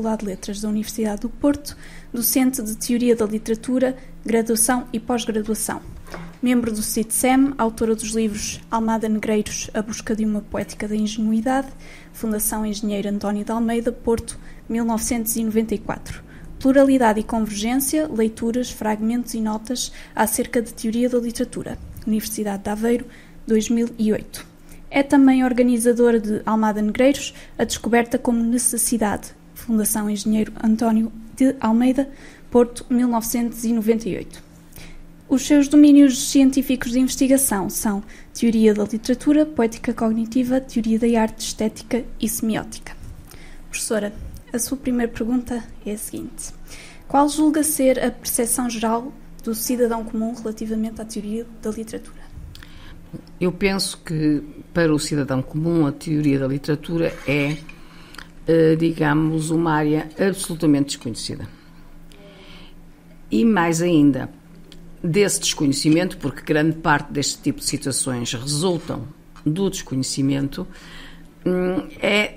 Faculdade de Letras da Universidade do Porto, docente de Teoria da Literatura, Graduação e Pós-Graduação. Membro do CITSEM, autora dos livros Almada Negreiros, A Busca de uma Poética da Ingenuidade, Fundação Engenheiro António de Almeida, Porto, 1994. Pluralidade e Convergência, Leituras, Fragmentos e Notas acerca de Teoria da Literatura, Universidade de Aveiro, 2008. É também organizadora de Almada Negreiros, a descoberta como necessidade, Fundação Engenheiro António de Almeida, Porto, 1998. Os seus domínios científicos de investigação são Teoria da Literatura, Poética Cognitiva, Teoria da Arte, Estética e Semiótica. Professora, a sua primeira pergunta é a seguinte: Qual julga ser a percepção geral do cidadão comum relativamente à teoria da literatura? Eu penso que para o cidadão comum a teoria da literatura é, digamos, uma área absolutamente desconhecida. E mais ainda, desse desconhecimento, porque grande parte deste tipo de situações resultam do desconhecimento, hum, é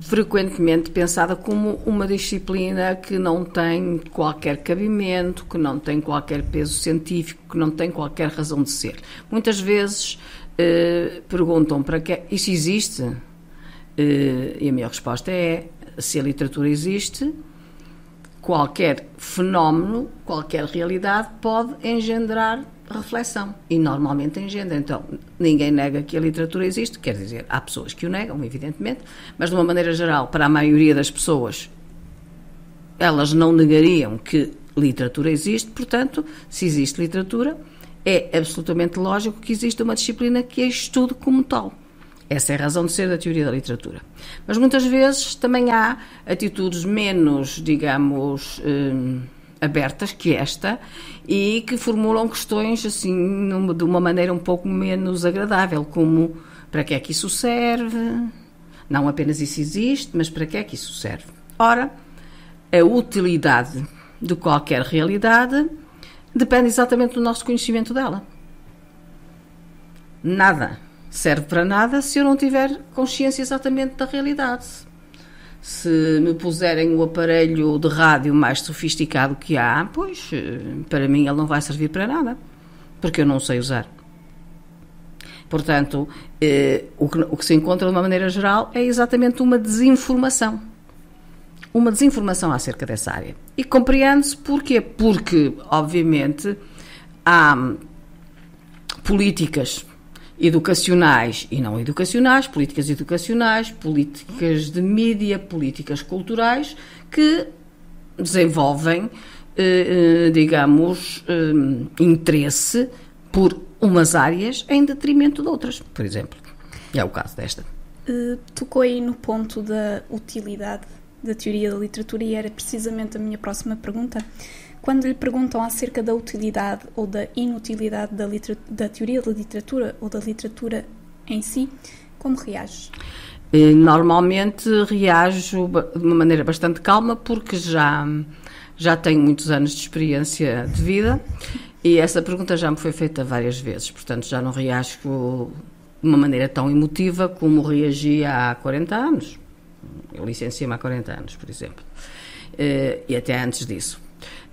frequentemente pensada como uma disciplina que não tem qualquer cabimento, que não tem qualquer peso científico, que não tem qualquer razão de ser. Muitas vezes eh, perguntam para que isso existe eh, e a minha resposta é se a literatura existe, qualquer fenómeno, qualquer realidade pode engendrar reflexão e normalmente engendra. Então, ninguém nega que a literatura existe, quer dizer, há pessoas que o negam, evidentemente, mas de uma maneira geral, para a maioria das pessoas, elas não negariam que literatura existe, portanto, se existe literatura, é absolutamente lógico que existe uma disciplina que a estude como tal. Essa é a razão de ser da teoria da literatura. Mas muitas vezes também há atitudes menos, digamos, hum, abertas que esta e que formulam questões assim de uma maneira um pouco menos agradável, como para que é que isso serve? Não apenas isso existe, mas para que é que isso serve? Ora, a utilidade de qualquer realidade depende exatamente do nosso conhecimento dela. Nada serve para nada se eu não tiver consciência exatamente da realidade se me puserem o aparelho de rádio mais sofisticado que há, pois eh, para mim ele não vai servir para nada, porque eu não sei usar. Portanto, eh, o, que, o que se encontra de uma maneira geral é exatamente uma desinformação. Uma desinformação acerca dessa área. E compreende-se porquê? Porque, obviamente, há políticas educacionais e não educacionais, políticas educacionais, políticas de mídia, políticas culturais, que desenvolvem, eh, eh, digamos, eh, interesse por umas áreas em detrimento de outras, por exemplo. É o caso desta. tocou aí no ponto da utilidade da teoria da literatura e era precisamente a minha próxima pergunta. Quando lhe perguntam acerca da utilidade ou da inutilidade da, da teoria da literatura ou da literatura em si, como reage? Eh, normalmente reajo de uma maneira bastante calma porque já, já tenho muitos anos de experiência de vida e essa pergunta já me foi feita várias vezes, portanto já não reajo de uma maneira tão emotiva como reagi há 40 anos. Eu licenciei-me há 40 anos, por exemplo, eh, e até antes disso.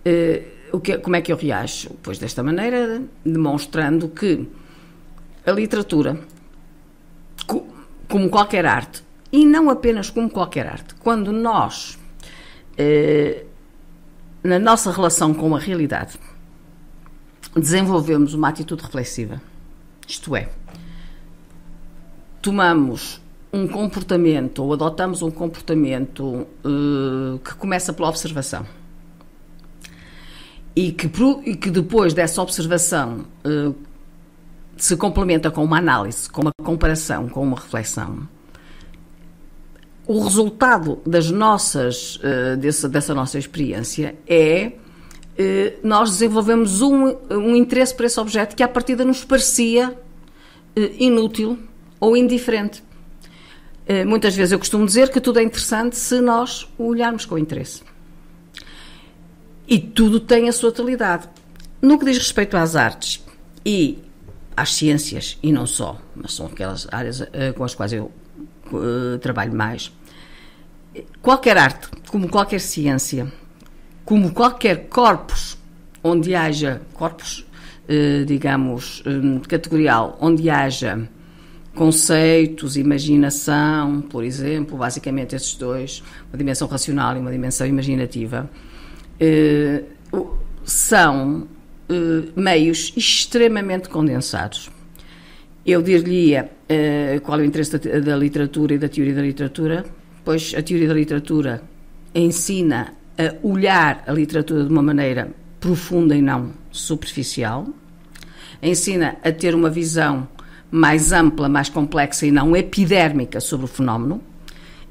Uh, o que, como é que eu reajo? Pois desta maneira, demonstrando que a literatura, co, como qualquer arte, e não apenas como qualquer arte, quando nós, uh, na nossa relação com a realidade, desenvolvemos uma atitude reflexiva, isto é, tomamos um comportamento ou adotamos um comportamento uh, que começa pela observação e que, e que depois dessa observação uh, se complementa com uma análise, com uma comparação, com uma reflexão, o resultado das nossas, uh, dessa, dessa nossa experiência é uh, nós desenvolvemos um, um interesse por esse objeto que à partida nos parecia inútil ou indiferente. muitas vezes eu costumo dizer que tudo é interessante se nós o olharmos com interesse. E tudo tem a sua utilidade. No que diz respeito às artes e às ciências, e não só, mas são aquelas áreas uh, com as quais eu uh, trabalho mais, qualquer arte, como qualquer ciência, como qualquer corpus onde haja corpus, eh, digamos, eh, categorial, onde haja conceitos, imaginação, por exemplo, basicamente esses dois, uma dimensão racional e uma dimensão imaginativa, eh, são meios extremamente condensados. Eu dir-lhe-ia qual é o interesse da, da literatura e da teoria da literatura, pois a teoria da literatura ensina a olhar a literatura de uma maneira profunda e não superficial, ensina a ter uma visão mais ampla, mais complexa e não epidérmica sobre o fenómeno.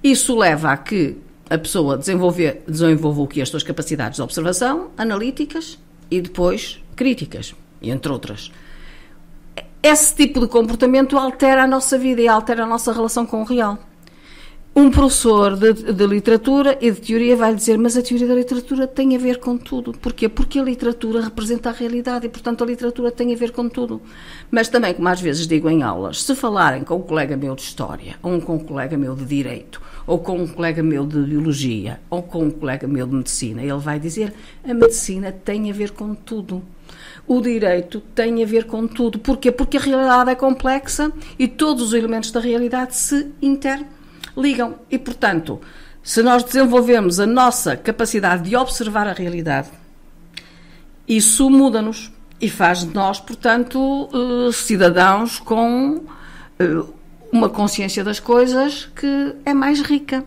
Isso leva a que a pessoa desenvolver, desenvolva o que? As suas capacidades de observação, analíticas e depois críticas, entre outras. Esse tipo de comportamento altera a nossa vida e altera a nossa relação com o real um professor de, de, literatura e de teoria vai dizer, mas a teoria da literatura tem a ver com tudo. Porquê? Porque a literatura representa a realidade e, portanto, a literatura tem a ver com tudo. Mas também, como às vezes digo em aulas, se falarem com um colega meu de História, ou com um colega meu de Direito, ou com um colega meu de Biologia, ou com um colega meu de Medicina, ele vai dizer, a Medicina tem a ver com tudo. O direito tem a ver com tudo. Porquê? Porque a realidade é complexa e todos os elementos da realidade se interligam ligam. E, portanto, se nós desenvolvemos a nossa capacidade de observar a realidade, isso muda-nos e faz de nós, portanto, eh, cidadãos com eh, uma consciência das coisas que é mais rica.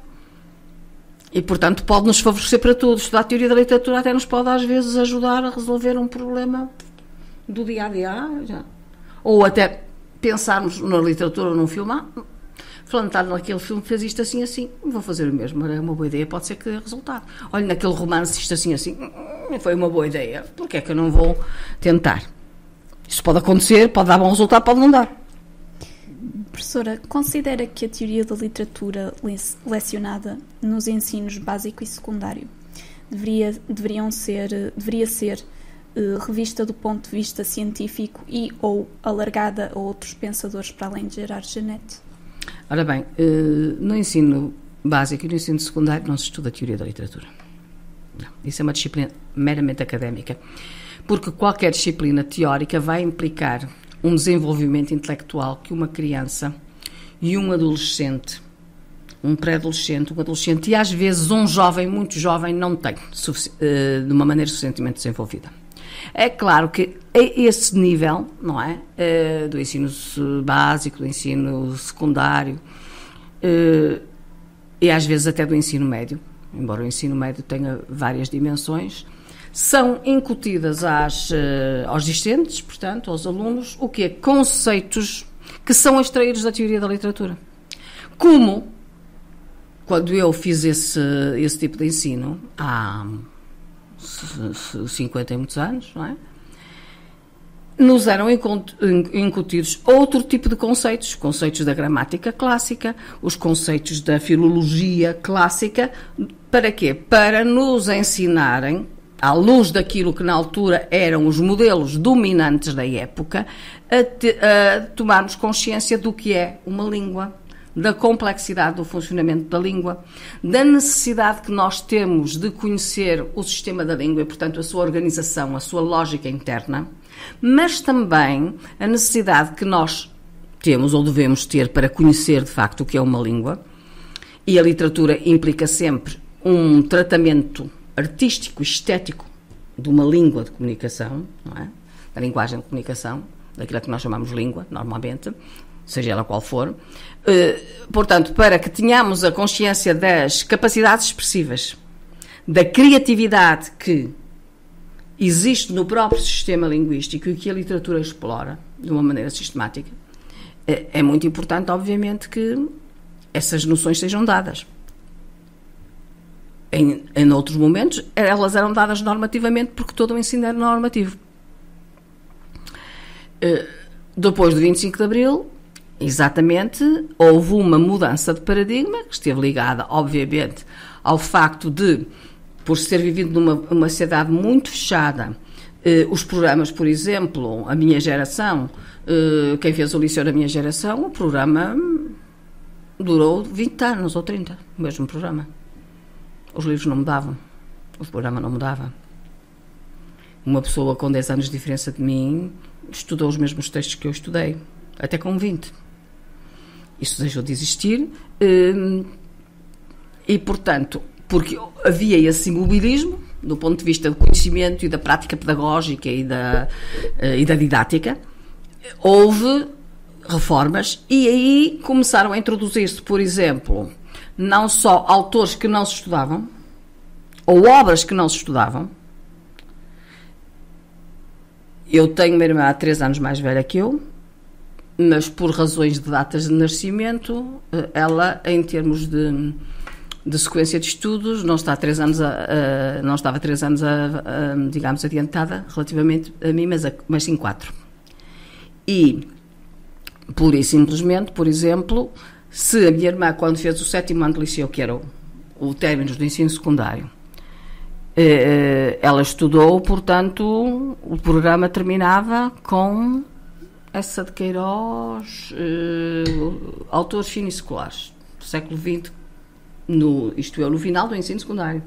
E, portanto, pode nos favorecer para tudo. Estudar a teoria da literatura até nos pode, às vezes, ajudar a resolver um problema do dia a dia. Ou até pensarmos na literatura ou num filme. Ah, está naquele filme fez isto assim assim, vou fazer o mesmo, é uma boa ideia, pode ser que dê resultado. Olha, naquele romance isto assim assim, hum, foi uma boa ideia, porque é que eu não vou tentar? Isso pode acontecer, pode dar bom resultado, pode não dar. Professora, considera que a teoria da literatura lecionada nos ensinos básico e secundário deveria, deveriam ser, deveria ser uh, revista do ponto de vista científico e ou alargada a outros pensadores para além de Gerard Genet? Ora bem, eh, no ensino básico e no ensino secundário não se estuda a teoria da literatura. Não, isso é uma disciplina meramente académica. Porque qualquer disciplina teórica vai implicar um desenvolvimento intelectual que uma criança e um adolescente, um pré-adolescente, um adolescente e às vezes um jovem, muito jovem, não tem eh, de uma maneira suficientemente desenvolvida. É claro que a esse nível, não é? Uh, do ensino básico, do ensino secundário uh, e às vezes até do ensino médio, embora o ensino médio tenha várias dimensões, são incutidas às, uh, aos discentes, portanto, aos alunos, o que é conceitos que são extraídos da teoria da literatura. Como, quando eu fiz esse, esse tipo de ensino, há 50 e muitos anos, não é? Nos eram incutidos outro tipo de conceitos, conceitos da gramática clássica, os conceitos da filologia clássica, para quê? Para nos ensinarem, à luz daquilo que na altura eram os modelos dominantes da época, a, te, a tomarmos consciência do que é uma língua, da complexidade do funcionamento da língua, da necessidade que nós temos de conhecer o sistema da língua e, portanto, a sua organização, a sua lógica interna, mas também a necessidade que nós temos ou devemos ter para conhecer de facto o que é uma língua. E a literatura implica sempre um tratamento artístico, estético de uma língua de comunicação, não é? da linguagem de comunicação, daquilo que nós chamamos língua, normalmente, seja ela qual for. Eh, portanto, para que tenhamos a consciência das capacidades expressivas, da criatividade que existe no próprio sistema linguístico e que a literatura explora de uma maneira sistemática, é, é muito importante, obviamente, que essas noções sejam dadas. Em, em outros momentos, elas eram dadas normativamente porque todo o ensino era normativo. Eh, depois do 25 de Abril, Exatamente, houve uma mudança de paradigma que esteve ligada, obviamente, ao facto de, por ser vivido numa uma sociedade muito fechada, eh, os programas, por exemplo, a minha geração, eh, quem fez o liceu da minha geração, o programa durou 20 anos ou 30, o mesmo programa. Os livros não mudavam, o programa não mudava. Uma pessoa com 10 anos de diferença de mim estudou os mesmos textos que eu estudei, até com 20. Isso deixou de existir hum, e, portanto, porque havia esse imobilismo do ponto de vista do conhecimento e da prática pedagógica e da, eh, e da didática, houve reformas e aí começaram a introduzir-se, por exemplo, não só autores que não se estudavam, ou obras que não se estudavam. Eu tenho uma irmã há três anos mais velha que eu, mas por razões de datas de nascimento, eh, ela, em termos de, de sequência de estudos, não, está três anos a, a, não estava três anos, a, a, digamos, adiantada relativamente a mim, mas, mas sim quatro. E, pura e simplesmente, por exemplo, se a minha irmã, quando fez o sétimo ano de liceu, que era o, o término do ensino secundário, eh, ela estudou, portanto, o programa terminava com essa de Queiroz, eh, autores finiscolares século XX, no, isto é, no final do ensino secundário.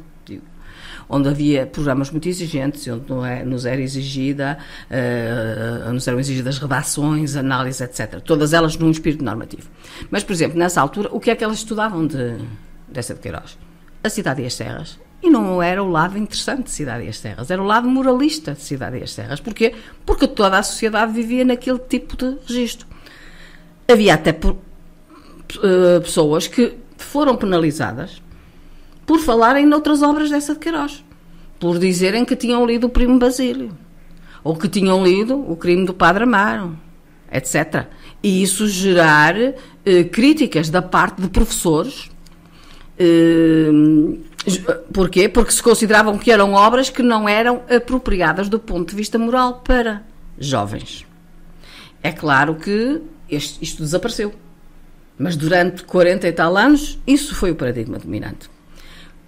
Onde havia programas muito exigentes, onde é, nos era exigida, uh, nos eram exigidas redações, análises, etc. Todas elas num espírito normativo. Mas, por exemplo, nessa altura, o que é que elas estudavam de, de Queiroz? A cidade e as serras. E não era o lado interessante de Cidade e as Serras, era o lado moralista de Cidade e as Serras. Porquê? Porque toda a sociedade vivia naquele tipo de registro. Havia até uh, pessoas que foram penalizadas por falarem noutras obras dessa de Queiroz, por dizerem que tinham lido o Primo Basílio, ou que tinham lido o Crime do Padre Amaro, etc. E isso gerar eh, críticas da parte de professores. Eh, porquê? Porque se consideravam que eram obras que não eram apropriadas do ponto de vista moral para jovens. É claro que este, isto desapareceu. Mas durante 40 e tal anos, isso foi o paradigma dominante.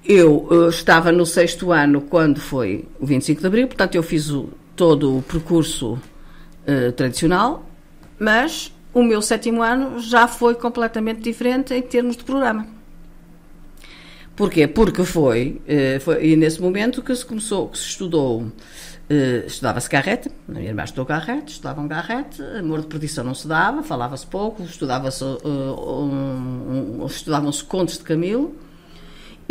Eu uh, estava no sexto ano quando foi o 25 de Abril, portanto eu fiz o, todo o percurso uh, tradicional, mas o meu sétimo ano já foi completamente diferente em termos de programa. Porquê? Porque foi, uh, foi nesse momento que se começou, que se estudou, estudava-se Garrett, a minha irmã estudou Garrett, estudavam Garrett, amor de perdição não se dava, falava-se pouco, estudava-se, um, um, estudavam-se contos de Camilo,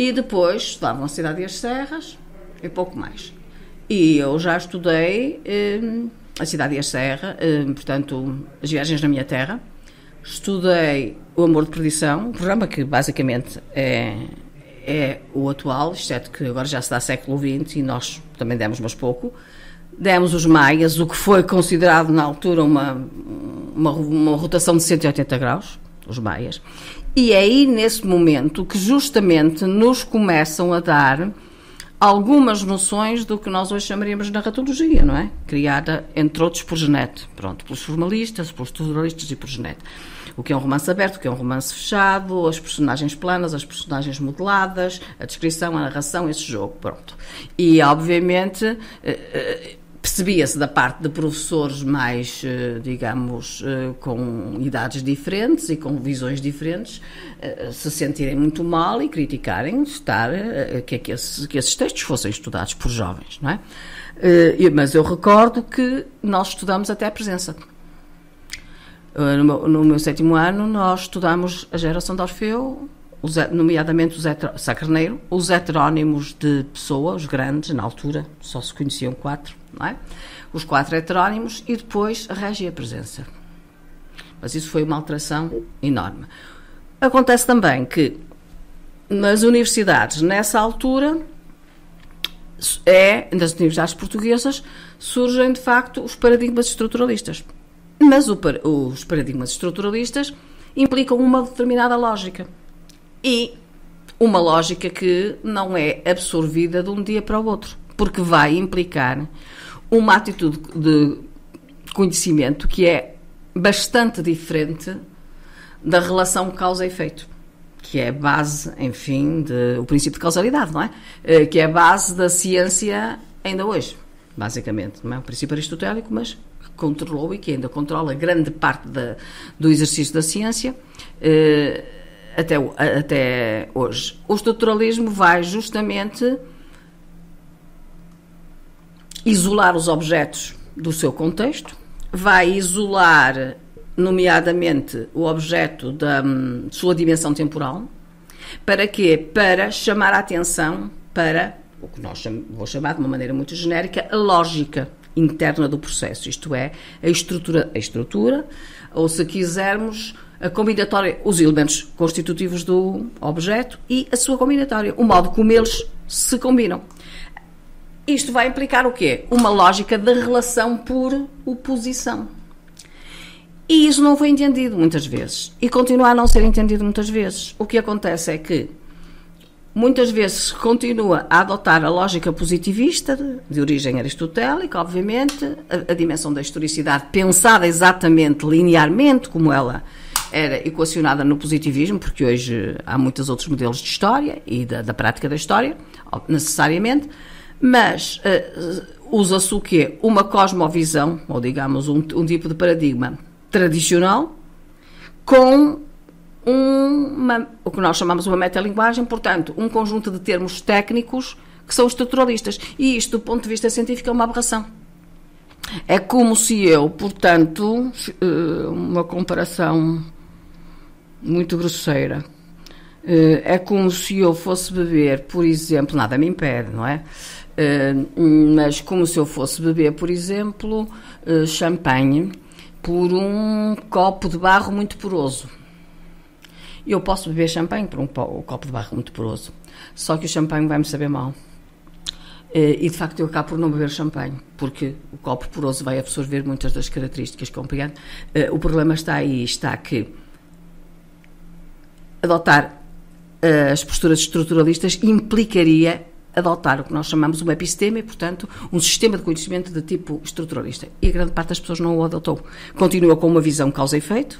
e depois estudavam a Cidade e as Serras e pouco mais. E eu já estudei eh, a Cidade e a Serra, eh, portanto, as viagens na minha terra. Estudei o Amor de Perdição, um programa que basicamente é, é o atual, exceto que agora já se dá século XX e nós também demos mas pouco. Demos os Maias, o que foi considerado na altura uma, uma, uma rotação de 180 graus, os Maias. E é aí, nesse momento, que justamente nos começam a dar algumas noções do que nós hoje chamaríamos de narratologia, não é? Criada, entre outros, por Genete. Pronto, pelos formalistas, pelos estruturalistas e por Genete. O que é um romance aberto, o que é um romance fechado, as personagens planas, as personagens modeladas, a descrição, a narração, esse jogo, pronto. E, obviamente, eh, eh, percebia-se da parte de professores mais, eh, digamos, eh, com idades diferentes e com visões diferentes, eh, se sentirem muito mal e criticarem estar, que, que, esses, que esses textos fossem estudados por jovens, não é? Mas eu recordo que nós estudamos até a presença. No meu, no meu sétimo ano, nós estudamos a geração de Orfeu, os, nomeadamente os Sacarneiro, os heterónimos de Pessoa, os grandes, na altura, só se conheciam quatro, não é? Os quatro heterónimos e depois a Régia Presença. Mas isso foi uma alteração enorme. Acontece também que nas universidades, nessa altura, é, nas universidades portuguesas, surgem de facto os paradigmas estruturalistas. Mas o, os paradigmas estruturalistas implicam uma determinada lógica e uma lógica que não é absorvida de um dia para o outro, porque vai implicar uma atitude de conhecimento que é bastante diferente da relação causa-efeito, que é a base, enfim, do princípio de causalidade, não é? Eh, que é a base da ciência ainda hoje, basicamente. Não é um princípio aristotélico, mas controlou e que ainda controla grande parte do exercício da ciência. Uh, até, até hoje. O estruturalismo vai justamente isolar os objetos do seu contexto, vai isolar, nomeadamente, o objeto da um, sua dimensão temporal. Para quê? Para chamar a atenção para o que nós vou chamar de uma maneira muito genérica, a lógica interna do processo, isto é, a estrutura, a estrutura ou se quisermos, a combinatória, os elementos constitutivos do objeto e a sua combinatória, o modo como eles se combinam. Isto vai implicar o quê? Uma lógica de relação por oposição. E isso não foi entendido muitas vezes. E continua a não ser entendido muitas vezes. O que acontece é que muitas vezes continua a adotar a lógica positivista de origem aristotélica, obviamente, a, a, dimensão da historicidade pensada exatamente linearmente como ela era equacionada no positivismo, porque hoje há muitos outros modelos de história e da, da prática da história, necessariamente, mas uh, usa-se o quê? Uma cosmovisão, ou digamos um, um tipo de paradigma tradicional, com uma, o que nós chamamos uma metalinguagem, portanto, um conjunto de termos técnicos que são estruturalistas. E isto, do ponto de vista científico, é uma aberração. É como se eu, portanto, eh, uma comparação muito grosseira, eh, é como se eu fosse beber, por exemplo, nada me impede, não é? Eh, mas como se eu fosse beber, por exemplo, champanhe por um copo de barro muito poroso eu posso beber champanhe por um, copo de barro muito poroso, só que o champanhe vai-me saber mal. Eh, e de facto eu acabo por não beber champanhe, porque o copo poroso vai absorver muitas das características que compreendo. Eh, o problema está aí, está que adotar eh, as posturas estruturalistas implicaria adotar o que nós chamamos uma episteme, portanto, um sistema de conhecimento de tipo estruturalista. E a grande parte das pessoas não o adotou. Continua com uma visão causa-efeito,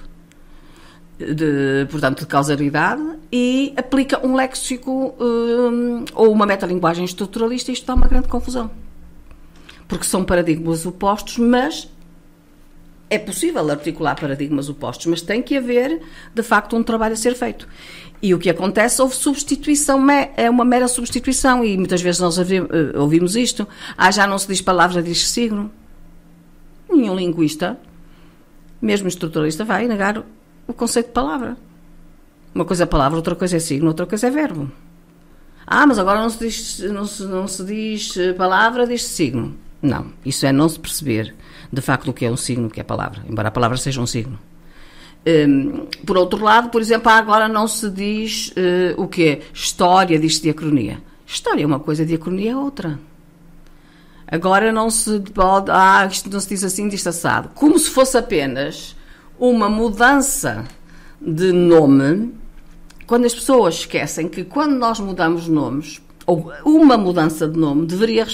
de, portanto, de causalidade e aplica um léxico um, ou uma metalinguagem estruturalista e isto dá uma grande confusão. Porque são paradigmas opostos, mas é possível articular paradigmas opostos, mas tem que haver, de facto, um trabalho a ser feito. E o que acontece, houve substituição, é uma mera substituição, e muitas vezes nós eh, ouvimos isto. Ah, já não se diz palavra, diz signo. Nenhum linguista, mesmo estruturalista, vai negar o conceito de palavra. Uma coisa é palavra, outra coisa é signo, outra coisa é verbo. Ah, mas agora não se diz, não se, não se diz eh, palavra, diz signo. Não, isso é não se perceber de facto o que é um signo, o que é palavra, embora a palavra seja um signo. Um, por outro lado, por exemplo, agora não se diz uh, o que história, diz-se diacronia. História é uma coisa, diacronia é outra. Agora não se pode, ah, isto não se diz assim, diz assado. Como se fosse apenas uma mudança de nome, quando as pessoas esquecem que quando nós mudamos nomes, ou uma mudança de nome deveria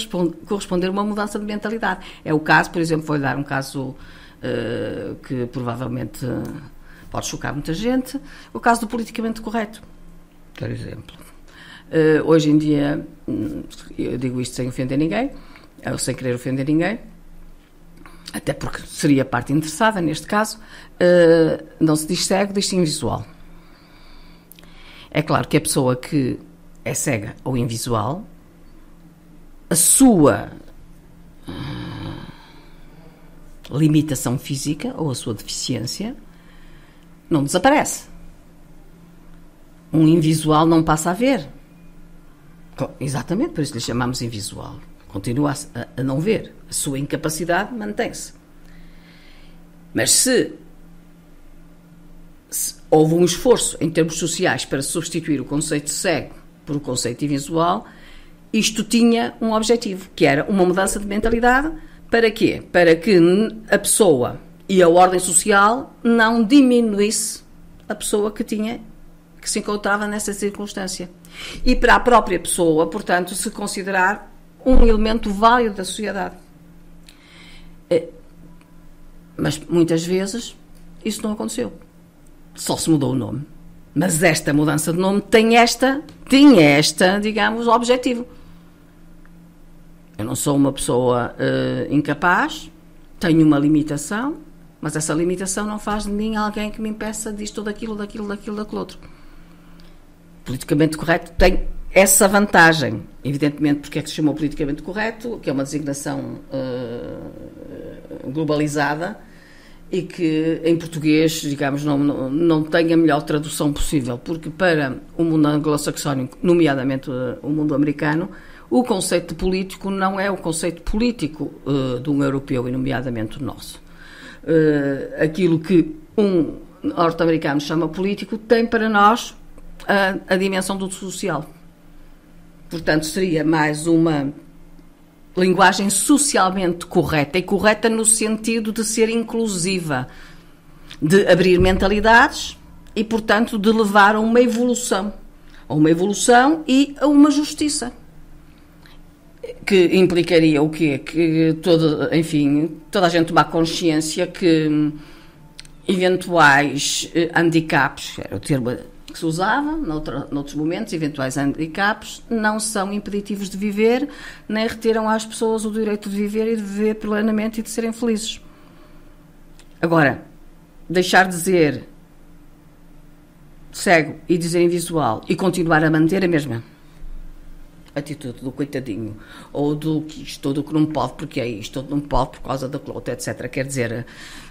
corresponder a uma mudança de mentalidade. É o caso, por exemplo, vou dar um caso uh, que provavelmente pode chocar muita gente, o caso do politicamente correto, por exemplo. Uh, hoje em dia, hum, eu digo isto sem ofender ninguém, ou sem querer ofender ninguém, até porque seria a parte interessada neste caso, uh, não se diz cego, diz-se invisual. É claro que a pessoa que é cega ou invisual, a sua uh, limitação física ou a sua deficiência não desaparece. Um invisual não passa a ver. Exatamente, por isso lhe chamamos invisual continua a, a não ver. A sua incapacidade mantém-se. Mas se, se, houve um esforço em termos sociais para substituir o conceito cego por o conceito invisual, isto tinha um objetivo, que era uma mudança de mentalidade. Para quê? Para que a pessoa e a ordem social não diminuísse a pessoa que tinha que se encontrava nessa circunstância. E para a própria pessoa, portanto, se considerar um elemento válido da sociedade. É, mas muitas vezes isso não aconteceu. Só se mudou o nome. Mas esta mudança de nome tem esta, tinha esta, digamos, objetivo. Eu não sou uma pessoa uh, incapaz, tenho uma limitação, mas essa limitação não faz de mim alguém que me impeça disto, daquilo, daquilo, daquilo, daquilo outro. politicamente correto tem essa vantagem, evidentemente, porque é que se chamou politicamente correto, que é uma designação uh, globalizada e que em português, digamos, não, não, não tem a melhor tradução possível, porque para o mundo anglo-saxónico, nomeadamente uh, o mundo americano, o conceito político não é o conceito político uh, de um europeu, e nomeadamente o nosso. Uh, aquilo que um norte-americano chama político tem para nós a, a dimensão do social. Portanto, seria mais uma linguagem socialmente correta e correta no sentido de ser inclusiva, de abrir mentalidades e, portanto, de levar a uma evolução, a uma evolução e a uma justiça. Que implicaria o quê? Que todo, enfim, toda a gente tomar consciência que eventuais eh, handicaps, era o termo que se usava noutra, noutros momentos, eventuais handicaps, não são impeditivos de viver, nem retiram às pessoas o direito de viver e de viver plenamente e de serem felizes. Agora, deixar de dizer cego e dizer invisual e continuar a manter a mesma atitude do coitadinho ou do que isto do que não pode porque é isto ou não pode por causa da clota, etc. Quer dizer,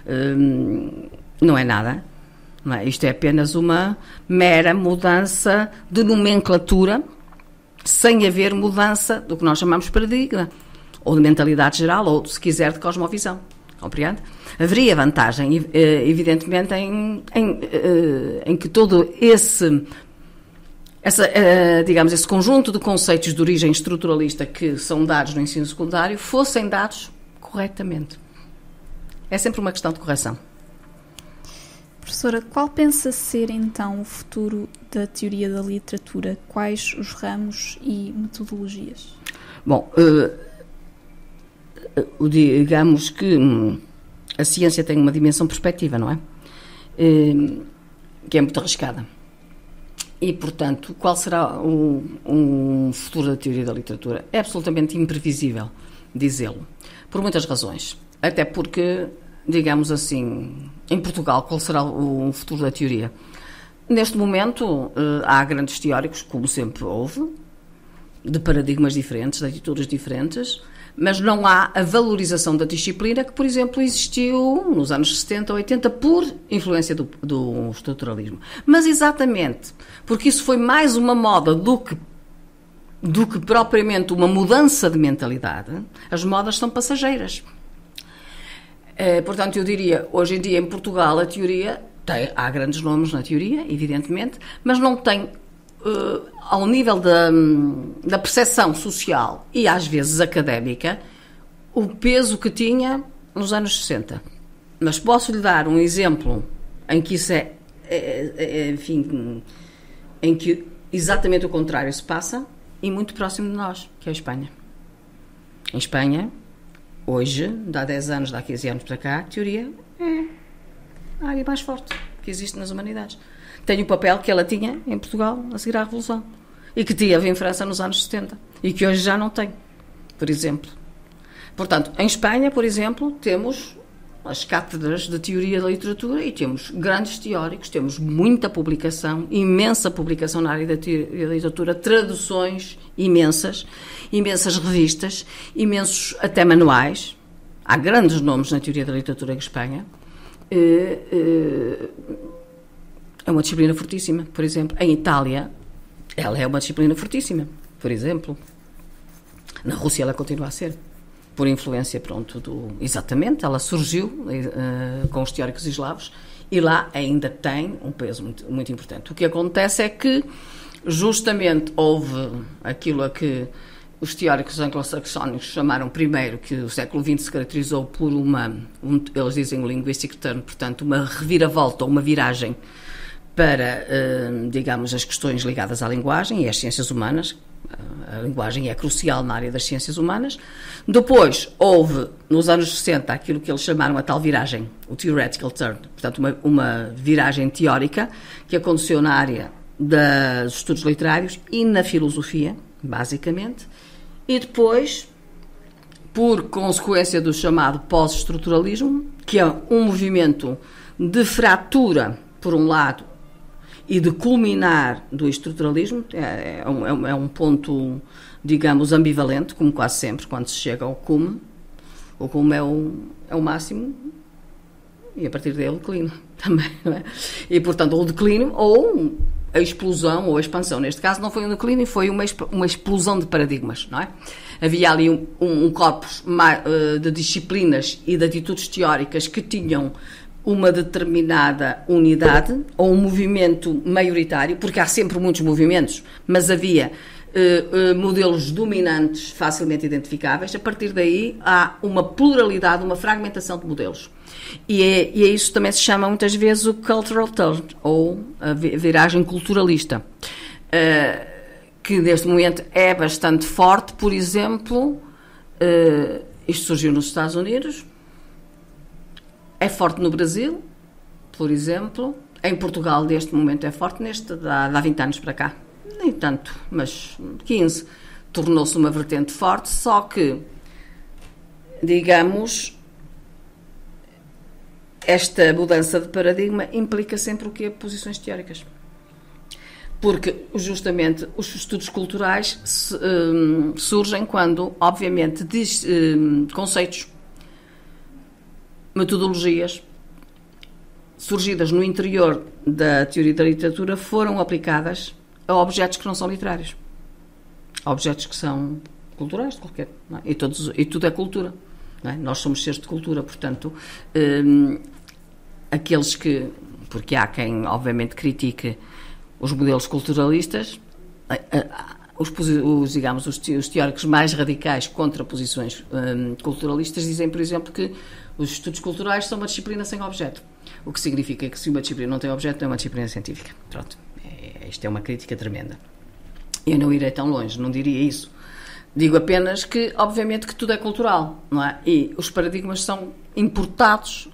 hum, não é nada. Não é? Isto é apenas uma mera mudança de nomenclatura, sem haver mudança do que nós chamamos de paradigma, ou de mentalidade geral, ou, se quiser, de cosmovisão. Compreende? Haveria vantagem, eh, evidentemente, em, em, eh, em que todo esse essa, eh, digamos, esse conjunto de conceitos de origem estruturalista que são dados no ensino secundário fossem dados corretamente. É sempre uma questão de correção. Professora, qual pensa ser então o futuro da teoria da literatura? Quais os ramos e metodologias? Bom, uh, uh, digamos que um, a ciência tem uma dimensão perspectiva, não é? Que é muito arriscada. E, portanto, qual será o futuro da teoria da literatura? É absolutamente imprevisível dizê-lo, por muitas razões. Até porque digamos assim, em Portugal, qual será o futuro da teoria? Neste momento, eh, há grandes teóricos, como sempre houve, de paradigmas diferentes, de atitudes diferentes, mas não há a valorização da disciplina que, por exemplo, existiu nos anos 70 ou 80 por influência do, do estruturalismo. Mas exatamente porque isso foi mais uma moda do que do que propriamente uma mudança de mentalidade, as modas são passageiras. Eh, portanto, eu diria, hoje em dia em Portugal a teoria, tem, há grandes nomes na teoria, evidentemente, mas não tem, uh, ao nível da, da percepção social e às vezes académica, o peso que tinha nos anos 60. Mas posso lhe dar um exemplo em que isso é, é, é, é enfim, em que exatamente o contrário se passa e muito próximo de nós, que é a Espanha. Em Espanha, Hoje, há 10 anos, há 15 anos para cá, a teoria é a área mais forte que existe nas humanidades. Tem o papel que ela tinha em Portugal a seguir à Revolução e que teve em França nos anos 70 e que hoje já não tem, por exemplo. Portanto, em Espanha, por exemplo, temos as cátedras de teoria da literatura e temos grandes teóricos, temos muita publicação, imensa publicação na área da teoria da literatura, traduções imensas, imensas revistas, imensos até manuais. Há grandes nomes na teoria da literatura em Espanha. Eh, eh, é uma disciplina fortíssima, por exemplo. Em Itália, ela é uma disciplina fortíssima, por exemplo. Na Rússia ela continua a ser por influência, pronto, do, exatamente, ela surgiu uh, com os teóricos eslavos e lá ainda tem um peso muito, muito importante. O que acontece é que justamente houve aquilo a que os teóricos anglo-saxónicos chamaram primeiro que o século XX se caracterizou por uma, um, eles dizem linguistic turn, portanto, uma reviravolta uma viragem para, uh, digamos, as questões ligadas à linguagem e às ciências humanas, a linguagem é crucial na área das ciências humanas. Depois houve, nos anos 60, aquilo que eles chamaram a tal viragem, o theoretical turn, portanto, uma, uma viragem teórica que aconteceu na área dos estudos literários e na filosofia, basicamente. E depois, por consequência do chamado pós-estruturalismo, que é um movimento de fratura, por um lado, e de culminar do estruturalismo, é, é, um, é um ponto, digamos, ambivalente, como quase sempre, quando se chega ao cume. O cume é o, é o máximo e a partir dele o declínio também, não é? E, portanto, o declínio ou a explosão ou a expansão. Neste caso não foi um declínio, foi uma, uma explosão de paradigmas, não é? Havia ali um, um, um corpus eh, de disciplinas e de atitudes teóricas que tinham uma determinada unidade ou um movimento maioritário, porque há sempre muitos movimentos, mas havia uh, uh, modelos dominantes facilmente identificáveis. A partir daí há uma pluralidade, uma fragmentação de modelos. E é, e é isso também se chama muitas vezes o cultural turn, ou a viragem culturalista, uh, que neste momento é bastante forte. Por exemplo, isto surgiu nos Estados Unidos, é forte no Brasil, por exemplo. Em Portugal, neste momento, é forte, neste, há, há 20 anos para cá. Nem tanto, mas 15. Tornou-se uma vertente forte, só que, digamos, esta mudança de paradigma implica sempre o que posições teóricas. Porque, justamente, os estudos culturais um, surgem quando, obviamente, diz, um, conceitos metodologias surgidas no interior da teoria da literatura foram aplicadas a objetos que não são literários. Objetos que são culturais, de qualquer. É? E, todos, e tudo é cultura. É? Nós somos seres de cultura, portanto, hum, aqueles que. Porque há quem, obviamente, critique os modelos culturalistas, os, os, digamos, os, teóricos mais radicais contra posições hum, culturalistas dizem, por exemplo, que os estudos culturais são uma disciplina sem objeto. O que significa que se uma disciplina não tem objeto, não é uma disciplina científica. Pronto. É, isto é uma crítica tremenda. Eu não irei tão longe, não diria isso. Digo apenas que, obviamente, que tudo é cultural, não é? E os paradigmas são importados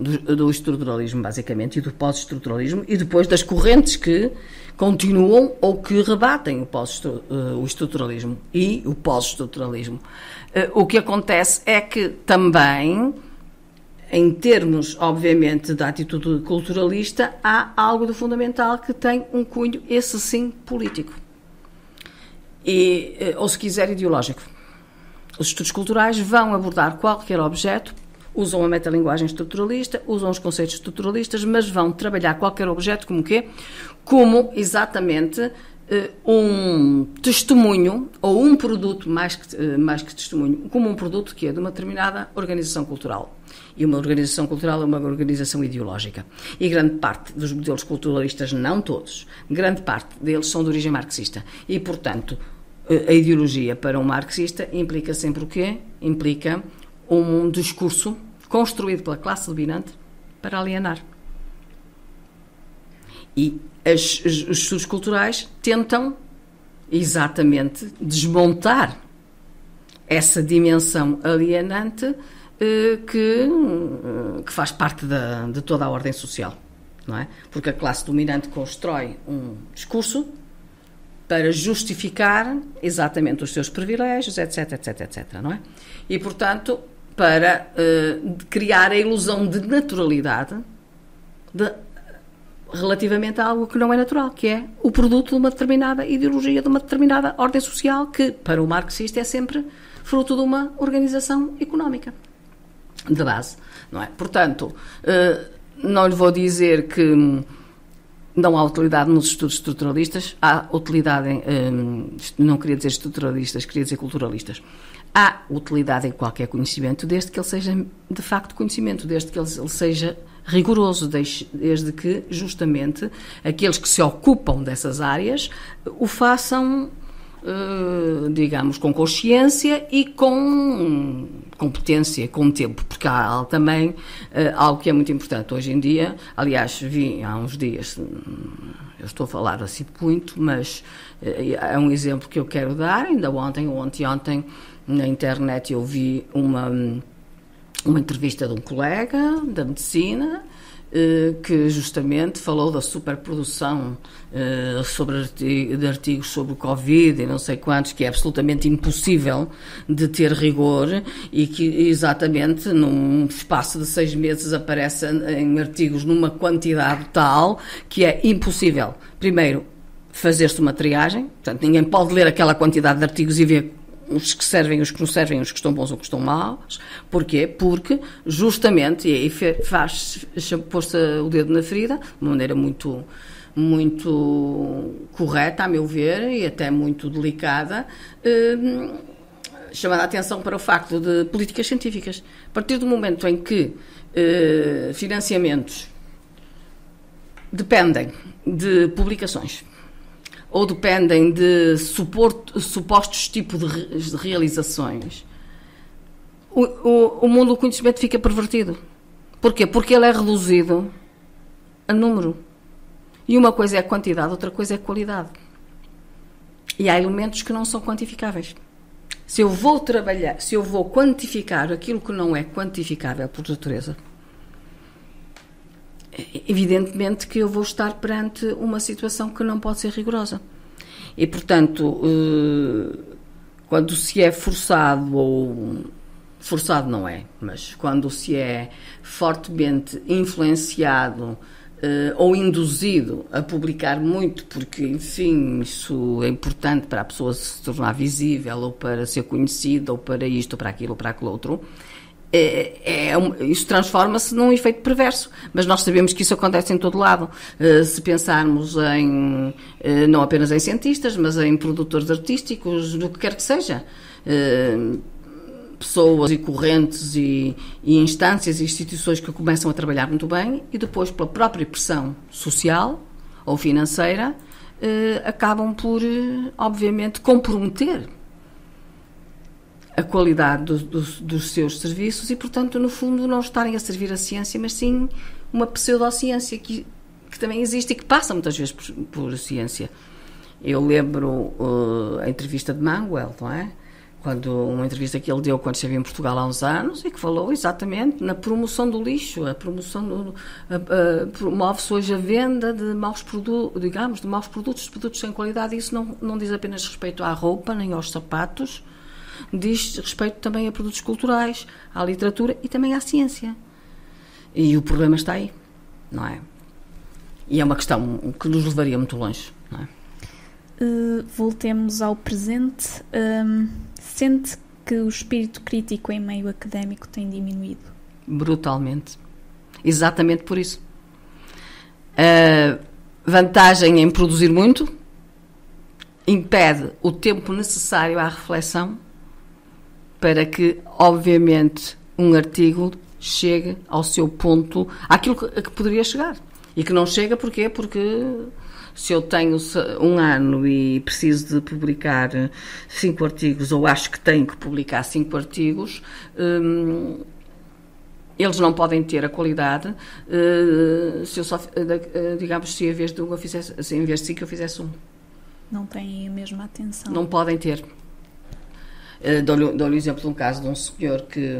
do, do estruturalismo, basicamente, e do pós-estruturalismo, e depois das correntes que continuam ou que rebatem o, pós eh, o estruturalismo e o pós-estruturalismo. Eh, o que acontece é que também, em termos, obviamente, da atitude culturalista, há algo de fundamental que tem um cunho, esse sim, político. E, eh, ou, se quiser, ideológico. Os estudos culturais vão abordar qualquer objeto usam a metalinguagem estruturalista, usam os conceitos estruturalistas, mas vão trabalhar qualquer objeto como quê? Como exatamente eh, um testemunho ou um produto mais que, eh, mais que testemunho, como um produto que é de uma determinada organização cultural. E uma organização cultural é uma organização ideológica. E grande parte dos modelos culturalistas, não todos, grande parte deles são de origem marxista. E, portanto, eh, a ideologia para um marxista implica sempre o quê? Implica um discurso construído pela classe dominante para alienar. E as, os estudos culturais tentam exatamente desmontar essa dimensão alienante eh, que, eh, que faz parte da, de toda a ordem social. Não é? Porque a classe dominante constrói um discurso para justificar exatamente os seus privilégios, etc, etc, etc, não é? E, portanto, para uh, criar a ilusão de naturalidade de, relativamente a algo que não é natural, que é o produto de uma determinada ideologia, de uma determinada ordem social, que para o marxista é sempre fruto de uma organização económica de base, não é? Portanto, uh, não lhe vou dizer que não há utilidade nos estudos estruturalistas, há utilidade em, um, não queria dizer estruturalistas, queria dizer culturalistas. Há utilidade em qualquer conhecimento, desde que ele seja de facto conhecimento, desde que ele, seja rigoroso, desde, que justamente aqueles que se ocupam dessas áreas o façam Uh, digamos, com consciência e com competência, com tempo, porque há também uh, algo que é muito importante hoje em dia. Aliás, vi há uns dias, eu estou a falar assim muito, mas uh, é um exemplo que eu quero dar. Ainda ontem, ou ontem, na internet, eu vi uma, uma entrevista de um colega da medicina eh, que justamente falou da superprodução eh, sobre artigos, de artigos sobre o Covid e não sei quantos, que é absolutamente impossível de ter rigor e que exatamente num espaço de seis meses aparece em artigos numa quantidade tal que é impossível, primeiro, fazer-se uma triagem, portanto ninguém pode ler aquela quantidade de artigos e ver os que servem, os que não servem, os que estão bons ou os que estão maus. Porquê? Porque, justamente, e aí faz, pôs o dedo na ferida, de uma maneira muito, muito correta, a meu ver, e até muito delicada, eh, chamando a atenção para o facto de políticas científicas. A partir do momento em que eh, financiamentos dependem de publicações ou dependem de suporto, supostos tipos de, realizações, o, o, o, mundo do conhecimento fica pervertido. Porquê? Porque ele é reduzido a número. E uma coisa é a quantidade, outra coisa é a qualidade. E há elementos que não são quantificáveis. Se eu vou trabalhar, se eu vou quantificar aquilo que não é quantificável por natureza, evidentemente que eu vou estar perante uma situação que não pode ser rigorosa. E, portanto, eh, quando se é forçado, ou forçado não é, mas quando se é fortemente influenciado eh, ou induzido a publicar muito, porque, enfim, isso é importante para a pessoa se tornar visível, ou para ser conhecida, ou para isto, ou para aquilo, ou para aquilo outro, é, é, isso transforma-se num efeito perverso, mas nós sabemos que isso acontece em todo lado. Uh, se pensarmos em, uh, não apenas em cientistas, mas em produtores artísticos, do que quer que seja, uh, pessoas e correntes e, e, instâncias e instituições que começam a trabalhar muito bem e depois, pela própria pressão social ou financeira, acabam por, obviamente, comprometer a qualidade do, do, dos seus serviços e, portanto, no fundo, não estarem a servir a ciência, mas sim uma pseudociência que, que também existe e que passa muitas vezes por, por ciência. Eu lembro uh, a entrevista de Manuel, não é? Quando, uma entrevista que ele deu quando esteve em Portugal há uns anos e que falou exatamente na promoção do lixo, a promoção promove-se hoje a venda de maus produtos, digamos, de maus produtos, produtos sem qualidade. Isso não, não diz apenas respeito à roupa nem aos sapatos, diz respeito também a produtos culturais, à literatura e também à ciência. E o problema está aí, não é? E é uma questão que nos levaria muito longe, não é? Uh, voltemos ao presente. Um, sente que o espírito crítico em meio académico tem diminuído? Brutalmente. Exatamente por isso. A vantagem em produzir muito impede o tempo necessário à reflexão para que, obviamente, um artigo chegue ao seu ponto, àquilo que, a que poderia chegar. E que não chega porquê? Porque se eu tenho um ano e preciso de publicar cinco artigos, ou acho que tenho que publicar cinco artigos, hum, eles não podem ter a qualidade uh, se eu só, uh, digamos, se em vez de um eu fizesse, se em vez de cinco eu fizesse um. Não têm a mesma atenção. Não podem ter. Uh, Dou-lhe dou o exemplo de um caso de um senhor que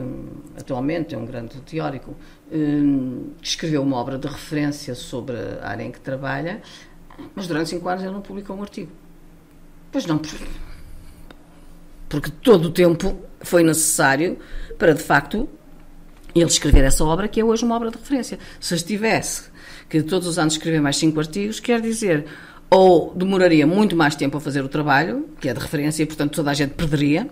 atualmente é um grande teórico, uh, que escreveu uma obra de referência sobre a área em que trabalha, mas durante cinco anos ele não publicou um artigo. Pois não, porque todo o tempo foi necessário para, de facto, ele escrever essa obra, que é hoje uma obra de referência. Se estivesse que todos os anos escrever mais cinco artigos, quer dizer, ou demoraria muito mais tempo a fazer o trabalho, que é de referência, e portanto toda a gente perderia,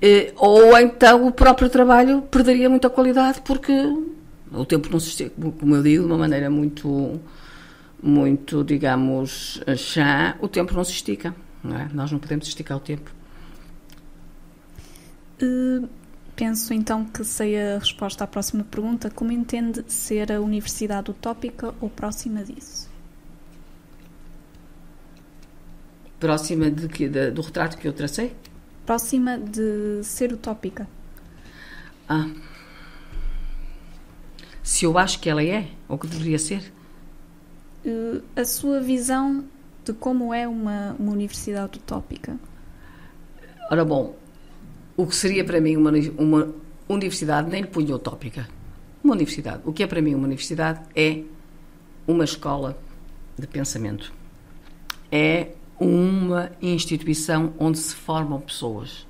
eh, ou então o próprio trabalho perderia muita qualidade porque o tempo não se estica, como eu digo, de uma maneira muito, muito, digamos, chá, o tempo não se estica. Não é? Nós não podemos esticar o tempo. Uh, penso então que sei a resposta à próxima pergunta. Como entende ser a universidade utópica ou próxima disso? Próxima de que, de, do retrato que eu tracei? Próxima de ser utópica. Ah. Se eu acho que ela é, ou que deveria ser? Uh, a sua visão de como é uma, uma universidade utópica? Ora bom, o que seria para mim uma, uma universidade nem lhe punha utópica. Uma universidade. O que é para mim uma universidade é uma escola de pensamento. É uma instituição onde se formam pessoas.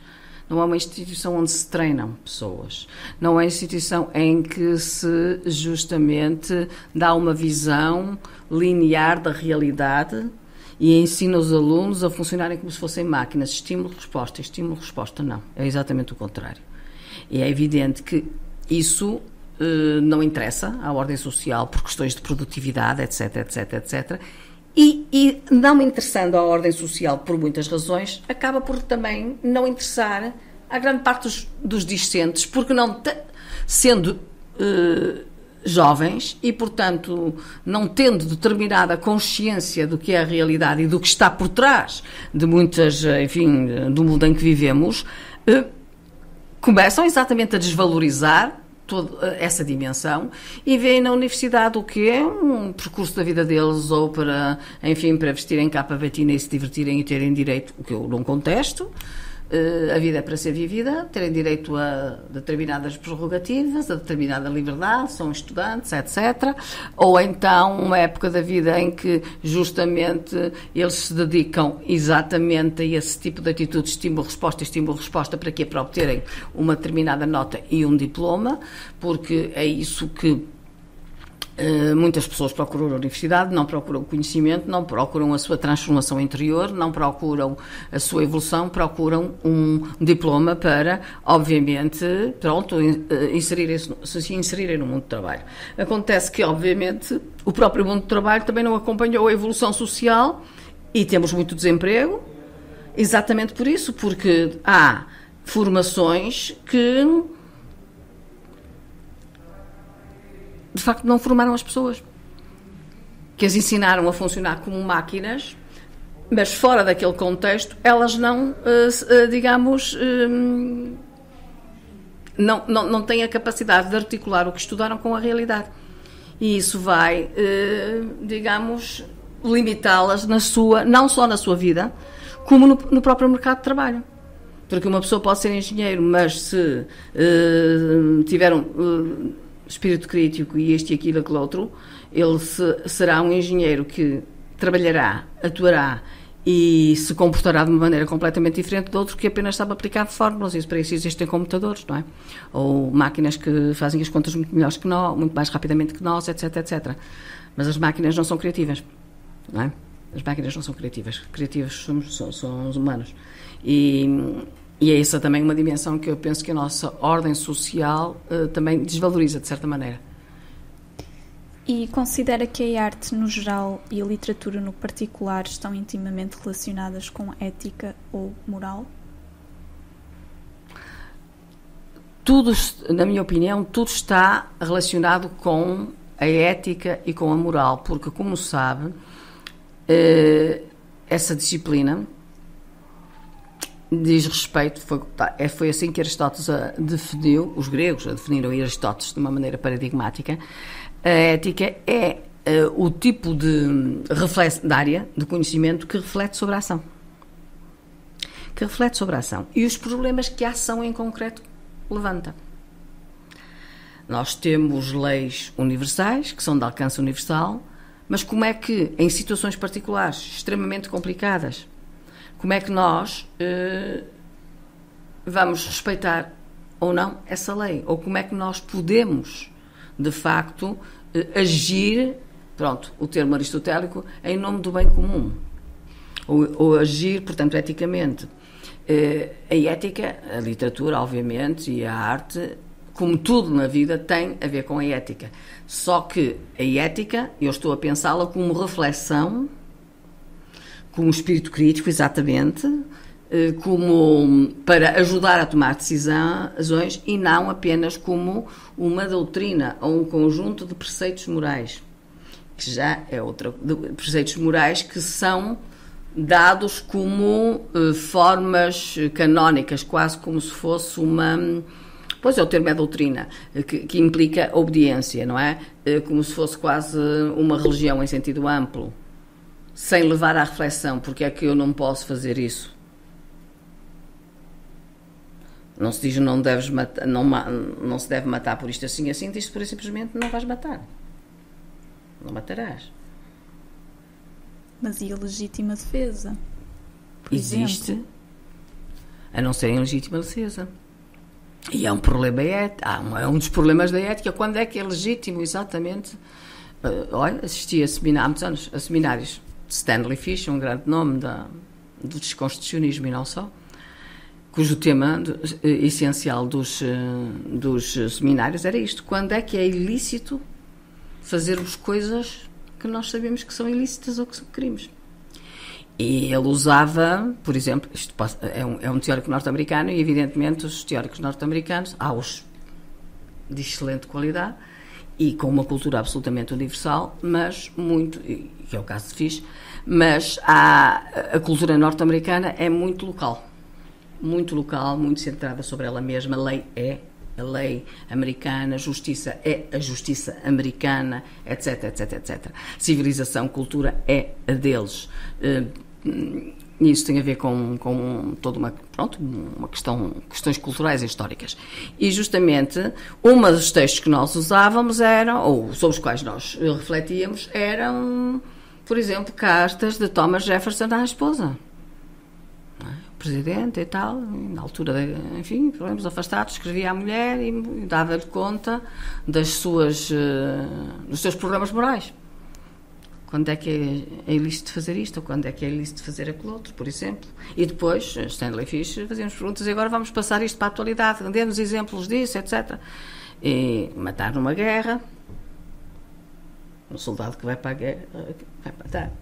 Não é uma instituição onde se treinam pessoas. Não é uma instituição em que se justamente dá uma visão linear da realidade e ensina os alunos a funcionarem como se fossem máquinas. Estímulo-resposta, estímulo-resposta, não. É exatamente o contrário. E é evidente que isso eh, não interessa à ordem social por questões de produtividade, etc, etc, etc. E, e, não interessando à ordem social por muitas razões, acaba por também não interessar a grande parte dos, dos discentes, porque não te, sendo uh, jovens e, portanto, não tendo determinada consciência do que é a realidade e do que está por trás de muitas, enfim, do mundo em que vivemos, uh, começam exatamente a desvalorizar toda essa dimensão e veem na universidade o que é um percurso da vida deles ou para, enfim, para vestirem capa batina e se divertirem e terem direito, o que eu não contesto, a vida é para ser vivida, terem direito a determinadas prerrogativas, a determinada liberdade, são estudantes, etc. Ou então uma época da vida em que justamente eles se dedicam exatamente a esse tipo de atitude, estímulo-resposta, estímulo-resposta, para quê? Para obterem uma determinada nota e um diploma, porque é isso que eh, muitas pessoas procuram a universidade, não procuram conhecimento, não procuram a sua transformação interior, não procuram a sua evolução, procuram um diploma para, obviamente, pronto, eh, inserirem-se, se inserirem no mundo do trabalho. Acontece que, obviamente, o próprio mundo do trabalho também não acompanhou a evolução social e temos muito desemprego, exatamente por isso, porque há formações que de facto não formaram as pessoas. Que as ensinaram a funcionar como máquinas, mas fora daquele contexto, elas não, eh, eh, digamos, eh, não, não, não têm a capacidade de articular o que estudaram com a realidade. E isso vai, digamos, limitá-las na sua, não só na sua vida, como no, no, próprio mercado de trabalho. Porque uma pessoa pode ser engenheiro, mas se uh, tiver um, uh, espírito crítico e este e aquilo, aquele outro, ele se, será um engenheiro que trabalhará, atuará e se comportará de uma maneira completamente diferente do outro que apenas sabe aplicar fórmulas. Isso para isso existem computadores, não é? Ou máquinas que fazem as contas muito melhores que nós, muito mais rapidamente que nós, etc, etc. Mas as máquinas não são criativas, não é? As máquinas não são criativas. Criativos somos, somos, somos os humanos. E e é essa também uma dimensão que eu penso que a nossa ordem social uh, também desvaloriza, de certa maneira. E considera que a arte no geral e a literatura no particular estão intimamente relacionadas com ética ou moral? Tudo, na minha opinião, tudo está relacionado com a ética e com a moral, porque, como sabe, eh, essa disciplina diz respeito, foi, é, foi assim que Aristóteles a definiu, os gregos a definiram Aristóteles de uma maneira paradigmática, a ética é uh, o tipo de, reflexo, de área de conhecimento que reflete sobre a ação. Que reflete sobre a ação. E os problemas que a ação em concreto levanta. Nós temos leis universais, que são de alcance universal, mas como é que, em situações particulares, extremamente complicadas, como é que nós eh, vamos respeitar ou não essa lei? Ou como é que nós podemos, de facto, eh, agir, pronto, o termo aristotélico, em nome do bem comum? Ou, ou agir, portanto, eticamente. Eh, a ética, a literatura, obviamente, e a arte, como tudo na vida, tem a ver com a ética. Só que a ética, eu estou a pensá-la como reflexão com um espírito crítico, exatamente, eh, como para ajudar a tomar decisões e não apenas como uma doutrina ou um conjunto de preceitos morais, que já é outra, preceitos morais que são dados como eh, formas canónicas, quase como se fosse uma Pois é, o termo é doutrina, eh, que, que, implica obediência, não é? Como se fosse quase uma religião em sentido amplo sem levar à reflexão porque é que eu não posso fazer isso. Não se diz não, deves matar, não, não se deve matar por isto assim assim, diz-se por simplesmente não vais matar. Não matarás. Mas e a legítima defesa? Existe, exemplo? a não ser em legítima defesa. E é um problema ético, é um dos problemas da ética. Quando é que é legítimo, exatamente? Uh, olha, assisti a seminários, há muitos anos, a seminários Stanley Fish, um grande nome da, do desconstitucionismo e não só, cujo tema do, eh, essencial dos, eh, dos seminários era isto: quando é que é ilícito fazermos coisas que nós sabemos que são ilícitas ou que são crimes? E ele usava, por exemplo, isto é um, é um teórico norte-americano e, evidentemente, os teóricos norte-americanos, há os de excelente qualidade e com uma cultura absolutamente universal, mas muito, que é o caso de Fish, mas há, a cultura norte-americana é muito local muito local, muito centrada sobre ela mesma. A lei é a lei americana, justiça é a justiça americana, etc, etc, etc. Civilização, cultura é a deles. Uh, isso tem a ver com, com toda uma, pronto, uma questão, questões culturais e históricas. E justamente, uma dos textos que nós usávamos eram, ou sobre os quais nós refletíamos, eram, por exemplo, cartas de Thomas Jefferson à esposa presidente e tal, na altura, de, enfim, problemas afastados, escrevia à mulher e dava-lhe conta das suas, uh, dos seus programas morais. Quando é que é, é ilícito fazer isto, ou quando é que é ilícito fazer aquilo outro, por exemplo. E depois, Stanley Fish, fazíamos perguntas e agora vamos passar isto para a atualidade, dê-nos exemplos disso, etc. E matar numa guerra, um soldado que vai para a guerra, vai matar.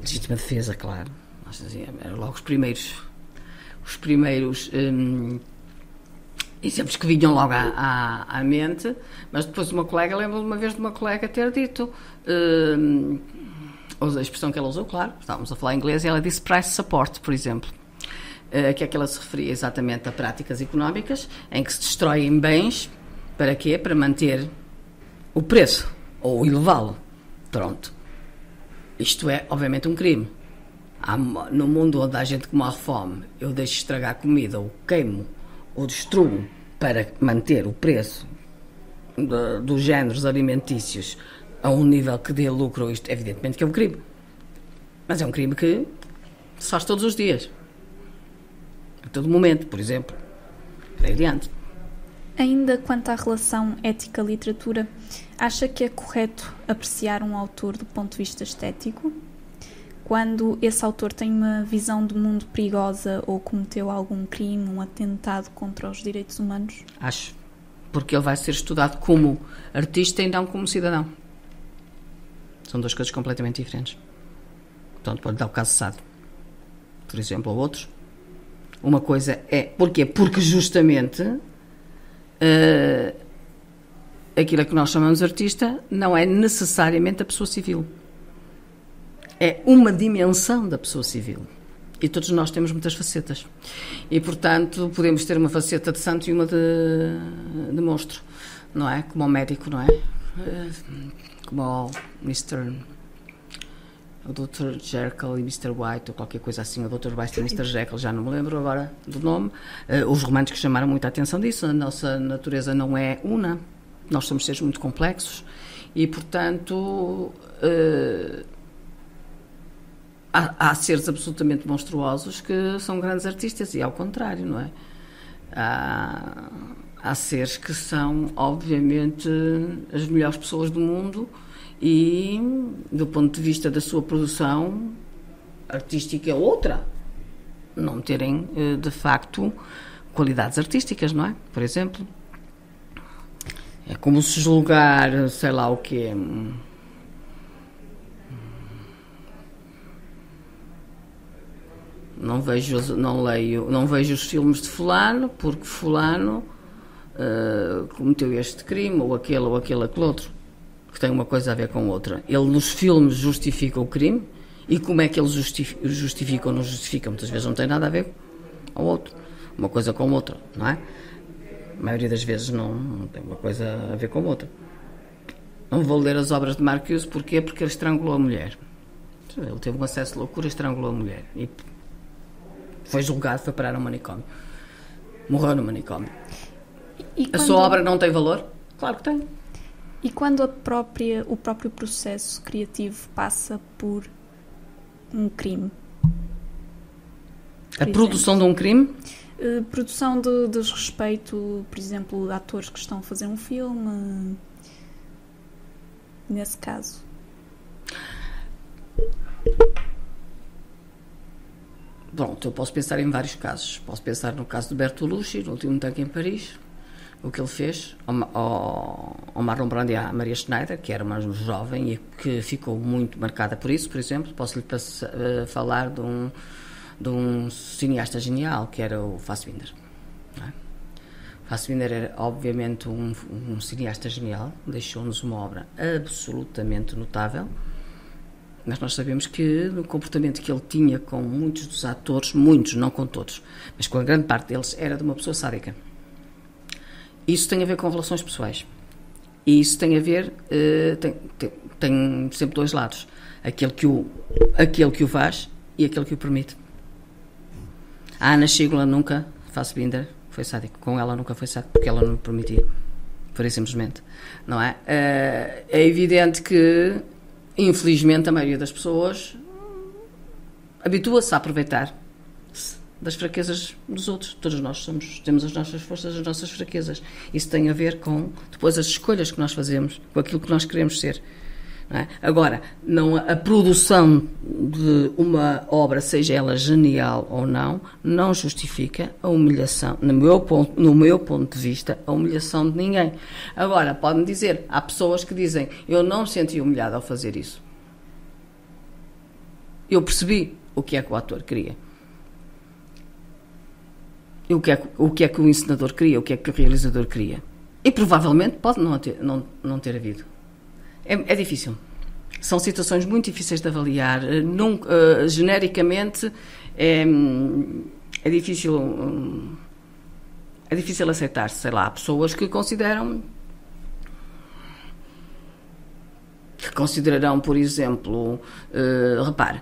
Legítima defesa, claro eram logo os primeiros, os primeiros hum, exemplos que vinham logo à, à, à, mente, mas depois uma colega, lembro uma vez de uma colega ter dito, hum, a expressão que ela usou, claro, estávamos a falar inglês, e ela disse price support, por exemplo. Uh, que é que ela se referia exatamente a práticas económicas em que se destroem bens, para quê? Para manter o preço, ou elevá-lo. Pronto. Isto é, obviamente, um crime no mundo onde há gente que morre fome, eu deixo estragar comida, ou queimo, ou destruo para manter o preço dos géneros alimentícios a um nível que dê lucro, isto evidentemente que é um crime. Mas é um crime que se faz todos os dias. A todo momento, por exemplo. Por adiante. Ainda quanto à relação ética-literatura, acha que é correto apreciar um autor do ponto de vista estético? quando esse autor tem uma visão do mundo perigosa ou cometeu algum crime, um atentado contra os direitos humanos? Acho. Porque ele vai ser estudado como artista e não como cidadão. São duas coisas completamente diferentes. Portanto, pode dar o caso Sado, por exemplo, ou outros. Uma coisa é. Porquê? Porque justamente. Uh, aquilo que nós chamamos de artista não é necessariamente a pessoa civil é uma dimensão da pessoa civil. E todos nós temos muitas facetas. E, portanto, podemos ter uma faceta de santo e uma de, de monstro, não é? Como o médico, não é? Eh, como o Mr. O Dr. Jekyll e Mr. White, ou qualquer coisa assim, o Dr. White e Mr. Jekyll, já não me lembro agora do nome. Uh, os românticos chamaram muita atenção disso. A nossa natureza não é una, nós somos seres muito complexos e, portanto, uh, há, há, seres absolutamente monstruosos que são grandes artistas e ao contrário, não é? Há, há seres que são, obviamente, as melhores pessoas do mundo e, do ponto de vista da sua produção artística, outra. Não terem, eh, de facto, qualidades artísticas, não é? Por exemplo. É como se julgar, sei lá o quê não vejo, não leio, não vejo os filmes de fulano porque fulano uh, cometeu este crime ou aquele ou aquele aquele outro que tem uma coisa a ver com outra. Ele nos filmes justifica o crime e como é que ele justifica, justifica ou não justifica muitas vezes não tem nada a ver com outro, uma coisa com outra, não é? A maioria das vezes não, não tem uma coisa a ver com outra. Não vou ler as obras de Marcuse, porquê? Porque ele estrangulou a mulher. Ele teve um acesso de loucura, estrangulou a mulher. E foi julgado, foi parar um manicômio. morreu no manicômio. E A quando- sua obra não tem valor? Claro que tem. E quando a própria, o próprio processo criativo passa por um crime? A produção de um crime Eh, produção de desrespeito, por exemplo, de atores que estão a fazer um filme. Nesse caso. Pronto, eu posso pensar em vários casos. Posso pensar no caso do Bertolucci, no último tanque em Paris, o que ele fez ao, ao, Marlon Brando e à Maria Schneider, que era uma jovem e que ficou muito marcada por isso, por exemplo. Posso lhe passa- eh, falar de um, de um cineasta genial, que era o Fassbinder. não é? Fassbinder era, obviamente, um, um cineasta genial, deixou-nos uma obra absolutamente notável. Mas nós sabemos que o comportamento que ele tinha com muitos dos atores, muitos, não com todos, mas com a grande parte deles, era de uma pessoa sádica. Isso tem a ver com relações pessoais. E isso tem a ver, eh, tem, tem, tem sempre dois lados. Aquele que, o, aquele que o faz e aquele que o permite. A Ana Schigula nunca, Fassbinder, foi sádico. Com ela nunca foi sádico, porque ela não permitia. Por simplesmente. Não é? Eh, é evidente que, infelizmente, a maioria das pessoas habitua-se a aproveitar das fraquezas dos outros. Todos nós somos, temos as nossas forças, as nossas fraquezas. Isso tem a ver com depois as escolhas que nós fazemos, com aquilo que nós queremos ser. não é? Agora, não, a produção de uma obra, seja ela genial ou não, não justifica a humilhação, no meu ponto, no meu ponto de vista, a humilhação de ninguém. Agora, pode-me dizer, há pessoas que dizem, eu não me senti humilhado ao fazer isso. Eu percebi o que é que o ator queria. O que, é, o que é que o encenador queria, o que é que o realizador queria. E provavelmente pode não ter, não, não ter havido. É, é difícil. São situações muito difíceis de avaliar. Eh, Num, eh, genericamente, é, é difícil. hum, é difícil aceitar, sei lá, pessoas que consideram que considerarão, por exemplo, eh, repare,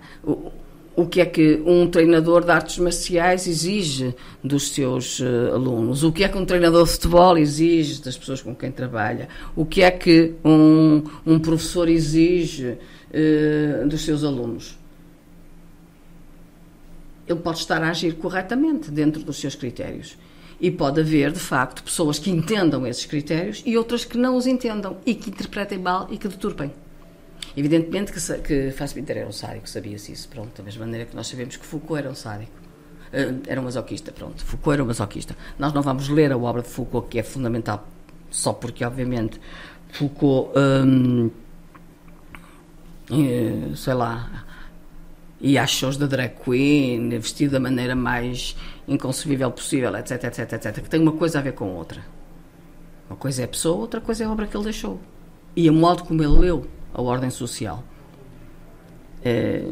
o que é que um treinador de artes marciais exige dos seus eh, alunos, o que é que um treinador de futebol exige das pessoas com quem trabalha, o que é que um, um professor exige eh, dos seus alunos. Ele pode estar a agir corretamente dentro dos seus critérios. E pode haver, de facto, pessoas que entendam esses critérios e outras que não os entendam e que interpretem mal e que deturpem. Evidentemente que, que Fassbinder era um sádico, sabia-se isso, pronto, da mesma maneira que nós sabemos que Foucault era um sádico. Eh, Era um masoquista, pronto. Foucault era um masoquista. Nós não vamos ler a obra de Foucault, que é fundamental, só porque, obviamente, Foucault, hum, eh, sei lá, e às shows da drag queen, vestido da maneira mais inconcebível possível, etc, etc, etc, que tem uma coisa a ver com outra. Uma coisa é a pessoa, outra coisa é a obra que ele deixou. E o modo como ele leu a ordem social. É,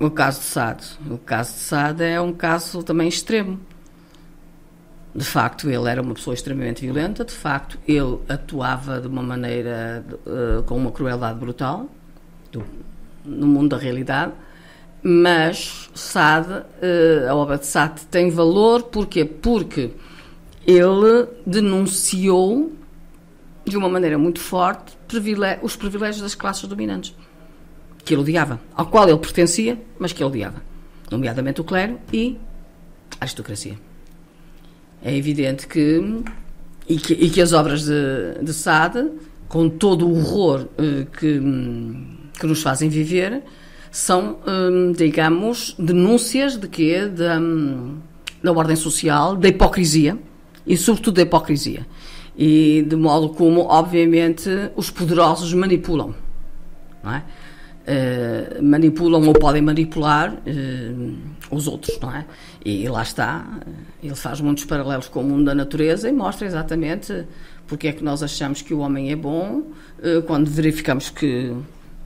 O caso de Sade. O caso de Sade é um caso também extremo. De facto, ele era uma pessoa extremamente violenta, de facto, ele atuava de uma maneira eh, com uma crueldade brutal do- no mundo da realidade, mas Sade, eh, a obra de Sade tem valor porquê? Porque ele denunciou de uma maneira muito forte os privilégios das classes dominantes que ele odiava, ao qual ele pertencia, mas que ele odiava, nomeadamente o clero e a aristocracia. É evidente que e que, e que as obras de, de Sade, com todo o horror eh, que, que nos fazem viver, são, hum, digamos, denúncias de quê? Da, da ordem social, da hipocrisia e, sobretudo, da hipocrisia. E de modo como, obviamente, os poderosos manipulam. Não é? Eh, manipulam ou podem manipular eh, os outros, não é? E, lá está, ele faz muitos paralelos com o mundo da natureza e mostra exatamente porque é que nós achamos que o homem é bom eh, quando verificamos que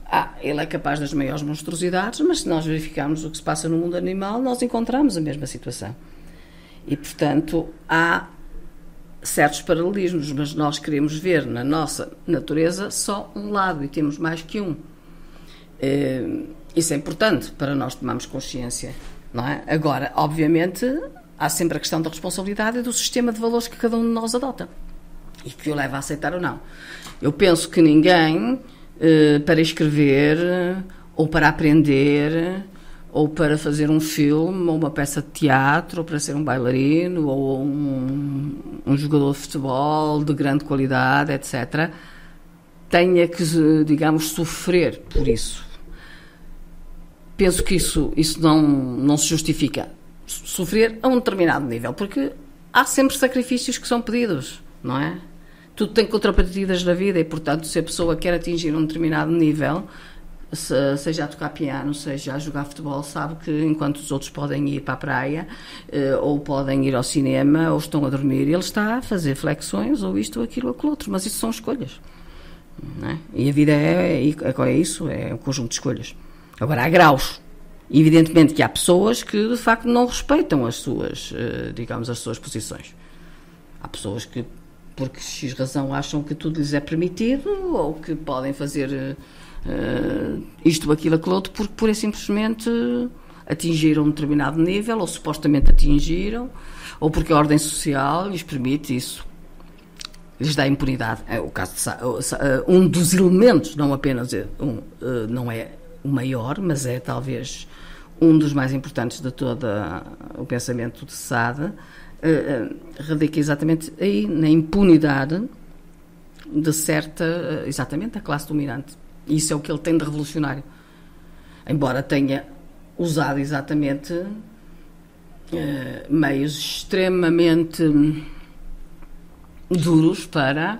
ah, ele é capaz das maiores monstruosidades, mas se nós verificarmos o que se passa no mundo animal, nós encontramos a mesma situação. E, portanto, há certos paralelismos, mas nós queremos ver na nossa natureza só um lado e temos mais que um. Eh, isso é importante para nós tomarmos consciência, não é? Agora, obviamente, há sempre a questão da responsabilidade e do sistema de valores que cada um de nós adota e que o leva a aceitar ou não. Eu penso que ninguém, eh, para escrever ou para aprender ou para fazer um filme, ou uma peça de teatro, ou para ser um bailarino, ou um, um jogador de futebol de grande qualidade, etc., tenha que, digamos, sofrer por isso. Penso que isso, isso não, não se justifica. Sofrer a um determinado nível, porque há sempre sacrifícios que são pedidos, não é? Tudo tem contrapartidas na vida e, portanto, se a pessoa quer atingir um determinado nível, seja a tocar piano, seja a jogar futebol, sabe que enquanto os outros podem ir para a praia, eh, ou podem ir ao cinema, ou estão a dormir, ele está a fazer flexões, ou isto, ou aquilo, ou aquilo outro. Mas isso são escolhas. É? E a vida é, é, é isso, é um conjunto de escolhas. Agora, há graus. Evidentemente que há pessoas que, de facto, não respeitam as suas, eh, digamos, as suas posições. Há pessoas que, porque X razão, acham que tudo lhes é permitido, ou que podem fazer uh, isto, aquilo, aquilo outro, porque pura e simplesmente atingiram um determinado nível, ou supostamente atingiram, ou porque a ordem social lhes permite isso. Lhes dá impunidade. É o caso de eh, um dos elementos, não apenas eh, um, não é o maior, mas é talvez um dos mais importantes de todo o pensamento de Sade, radica exatamente aí, na impunidade de certa, exatamente, a classe dominante. Isso é o que ele tem de revolucionário. Embora tenha usado exatamente uh, meios extremamente duros para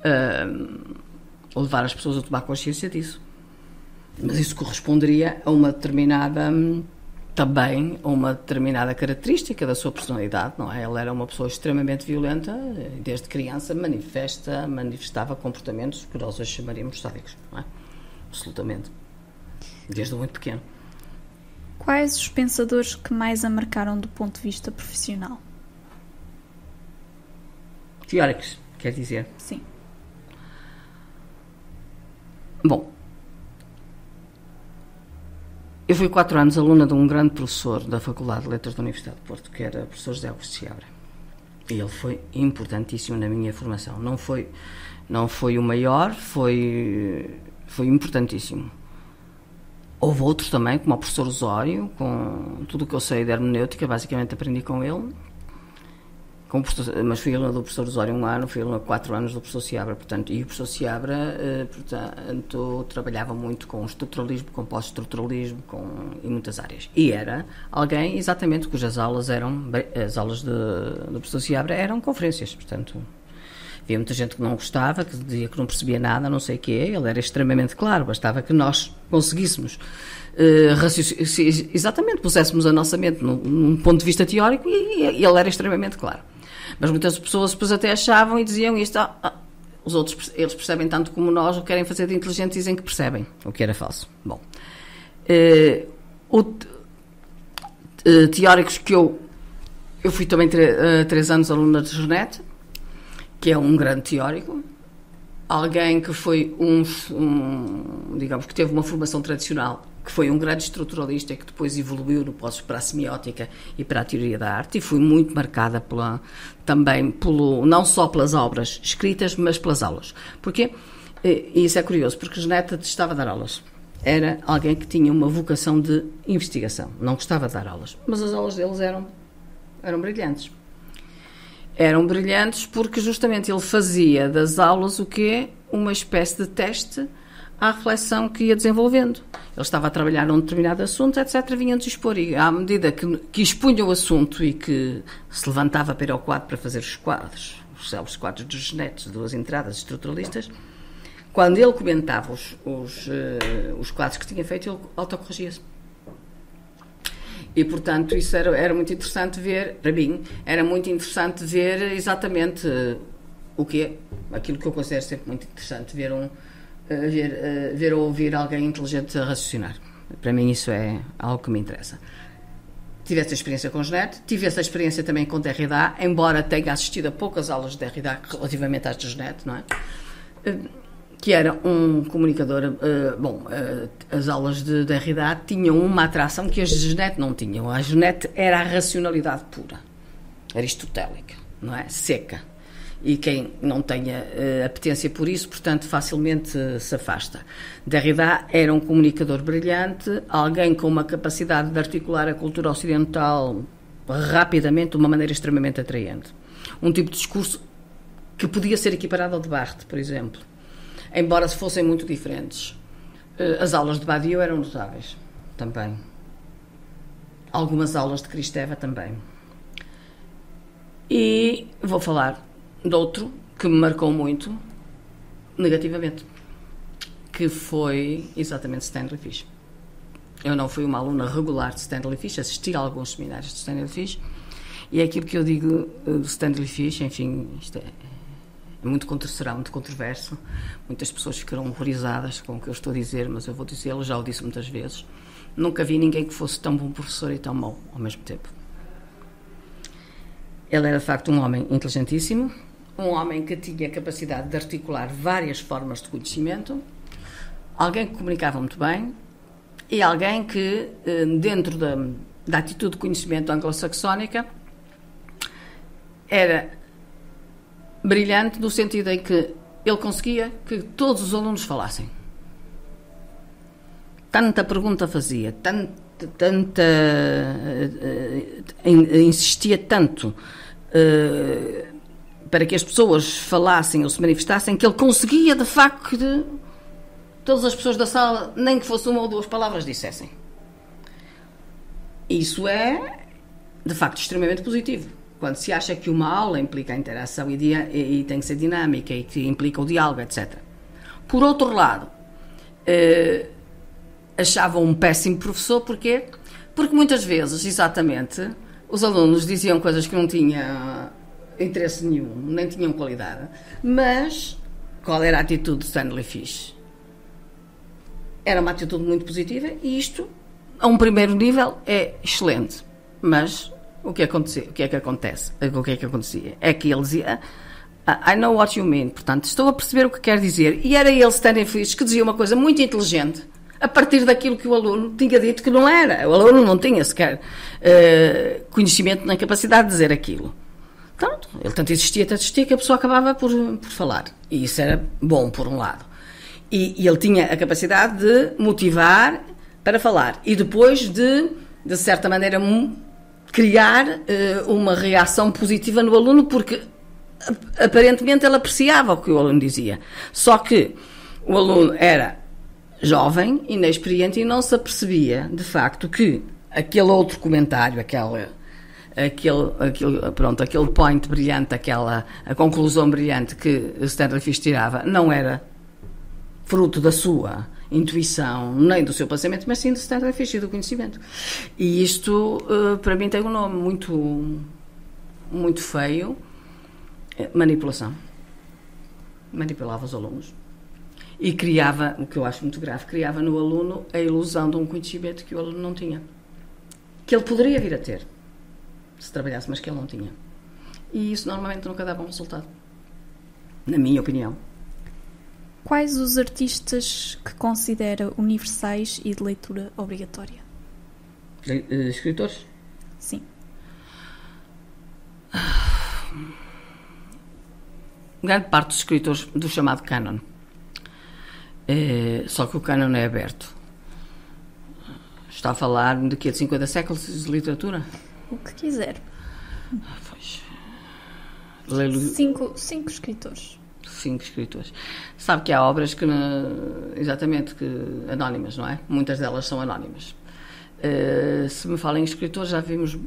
uh, levar as pessoas a tomar consciência disso. Mas isso corresponderia a uma determinada também a uma determinada característica da sua personalidade, não é? Ela era uma pessoa extremamente violenta, desde criança manifesta, manifestava comportamentos que nós hoje chamaríamos sádicos, não é? Absolutamente. Desde muito pequeno. Quais os pensadores que mais a marcaram do ponto de vista profissional? Teóricos, quer dizer? Sim. Bom, eu fui quatro anos aluna de um grande professor da Faculdade de Letras da Universidade de Porto, que era o professor José Augusto Seabra. E ele foi importantíssimo na minha formação. Não foi, não foi o maior, foi foi importantíssimo. Houve outros também, como o professor Osório, com tudo o que eu sei de hermenêutica, basicamente aprendi com ele. Com mas fui aluna do professor Osório um ano, fui aluna quatro anos do professor Seabra, portanto, e o professor Seabra, eh, portanto, trabalhava muito com estruturalismo, com pós-estruturalismo, com, em muitas áreas. E era alguém, exatamente, cujas aulas eram, as aulas de, do professor Seabra eram conferências, portanto, Havia muita gente que não gostava, que dizia que não percebia nada, não sei o quê. Ele era extremamente claro, bastava que nós conseguíssemos uh, exatamente, puséssemos a nossa mente num, num, ponto de vista teórico e, e, ele era extremamente claro. Mas muitas pessoas depois até achavam e diziam isto, ah, ah, os outros, eles percebem tanto como nós, o que querem fazer de inteligente dizem que percebem, o que era falso. Bom, uh, o, uh, teóricos que eu, eu fui também três anos aluna de Jornete, que é um grande teórico, alguém que foi um, um, digamos, que teve uma formação tradicional, que foi um grande estruturalista que depois evoluiu no pós para a semiótica e para a teoria da arte e foi muito marcada pela, também pelo, não só pelas obras escritas, mas pelas aulas. Porque, e isso é curioso, porque Geneta estava a dar aulas. Era alguém que tinha uma vocação de investigação, não gostava de dar aulas, mas as aulas deles eram, eram brilhantes eram brilhantes porque justamente ele fazia das aulas o que é uma espécie de teste à reflexão que ia desenvolvendo. Ele estava a trabalhar num determinado assunto, etc., vinha-nos expor. E à medida que, que expunha o assunto e que se levantava para ir ao quadro para fazer os quadros, os célebres quadros dos genetos, duas entradas estruturalistas, quando ele comentava os, os, uh, os quadros que tinha feito, ele autocorrigia-se. E, portanto, isso era, era muito interessante ver, para mim, era muito interessante ver exatamente uh, o que é, aquilo que eu considero sempre muito interessante, ver, um, uh, ver, uh, ver ou ouvir alguém inteligente a raciocinar. Para mim, isso é algo que me interessa. Tive essa experiência com Genet, tive essa experiência também com Derrida, embora tenha assistido a poucas aulas de Derrida relativamente às de Genet, não é? Que era um comunicador. Uh, bom, uh, as aulas de Derrida tinham uma atração que as Genet não tinham. A Genet era a racionalidade pura. aristotélica, não é? Seca. E quem não tenha uh, apetência por isso, portanto, facilmente se afasta. Derrida era um comunicador brilhante, alguém com uma capacidade de articular a cultura ocidental rapidamente de uma maneira extremamente atraente. Um tipo de discurso que podia ser equiparado ao de Barthes, por exemplo, embora se fossem muito diferentes. Uh, as aulas de Badiou eram notáveis, também. Algumas aulas de Cristeva também. E vou falar de outro que me marcou muito negativamente, que foi exatamente Stanley Fish. Eu não fui uma aluna regular de Stanley Fish, assisti a alguns seminários de Stanley Fish, e é aquilo que eu digo eh, do Stanley Fish, enfim, isto é muito, será muito controverso, muitas pessoas ficarão horrorizadas com o que eu estou a dizer, mas eu vou dizê-lo, já o disse muitas vezes, nunca vi ninguém que fosse tão bom professor e tão mau ao mesmo tempo. Ele era de facto um homem inteligentíssimo, um homem que tinha capacidade de articular várias formas de conhecimento, alguém que comunicava muito bem e alguém que, eh, dentro da, da atitude de conhecimento anglo-saxónica, era brilhante no sentido em que ele conseguia que todos os alunos falassem. Tanta pergunta fazia, tanta, tanta uh, uh, insistia tanto uh, para que as pessoas falassem ou se manifestassem que ele conseguia de facto que todas as pessoas da sala, nem que fosse uma ou duas palavras, dissessem. Isso é de facto extremamente positivo. Quando se acha que uma aula implica a interação e, e, e tem que ser dinâmica e que implica o diálogo, etc. Por outro lado, eh, achava um péssimo professor, porquê? Porque muitas vezes, exatamente, os alunos diziam coisas que não tinham interesse nenhum, nem tinham qualidade. Mas qual era a atitude de Stanley Fish? Era uma atitude muito positiva e isto, a um primeiro nível, é excelente. Mas o que, acontecia, o que é que acontece? O que é que acontecia? É que ele dizia I know what you mean, portanto, estou a perceber o que quer dizer. E era ele, Stanley Fish, que dizia uma coisa muito inteligente a partir daquilo que o aluno tinha dito que não era. O aluno não tinha sequer uh, conhecimento nem capacidade de dizer aquilo. Pronto, ele tanto insistia, tanto insistia que a pessoa acabava por, por falar. E isso era bom, por um lado. E, e ele tinha a capacidade de motivar para falar e depois de, de certa maneira, criar uh, uma reação positiva no aluno, porque aparentemente ele apreciava o que o aluno dizia. Só que o aluno era jovem, inexperiente e não se apercebia, de facto, que aquele outro comentário, aquela, aquele, aquele, pronto, aquele point brilhante, aquela a conclusão brilhante que Stanley Fish tirava, não era fruto da sua intuição, nem do seu pensamento, mas sim do Stanley Fish e do conhecimento. E isto, uh, para mim, tem um nome muito, muito feio, é manipulação. Manipulava os alunos e criava, o que eu acho muito grave, criava no aluno a ilusão de um conhecimento que o aluno não tinha. Que ele poderia vir a ter, se trabalhasse, mas que ele não tinha. E isso normalmente nunca dava um resultado, na minha opinião. Quais os artistas que considera universais e de leitura obrigatória? Eh, escritores? Sim. Grande parte dos escritores do chamado canon é, só que o cânon é aberto. Está a falar de que de 50 séculos de literatura? O que quiser. Ah, pois. Cinco, cinco escritores. Cinco escritores. Sabe que há obras que, exatamente, que anónimas, não é? Muitas delas são anónimas. Uh, se me falam em escritores, já vimos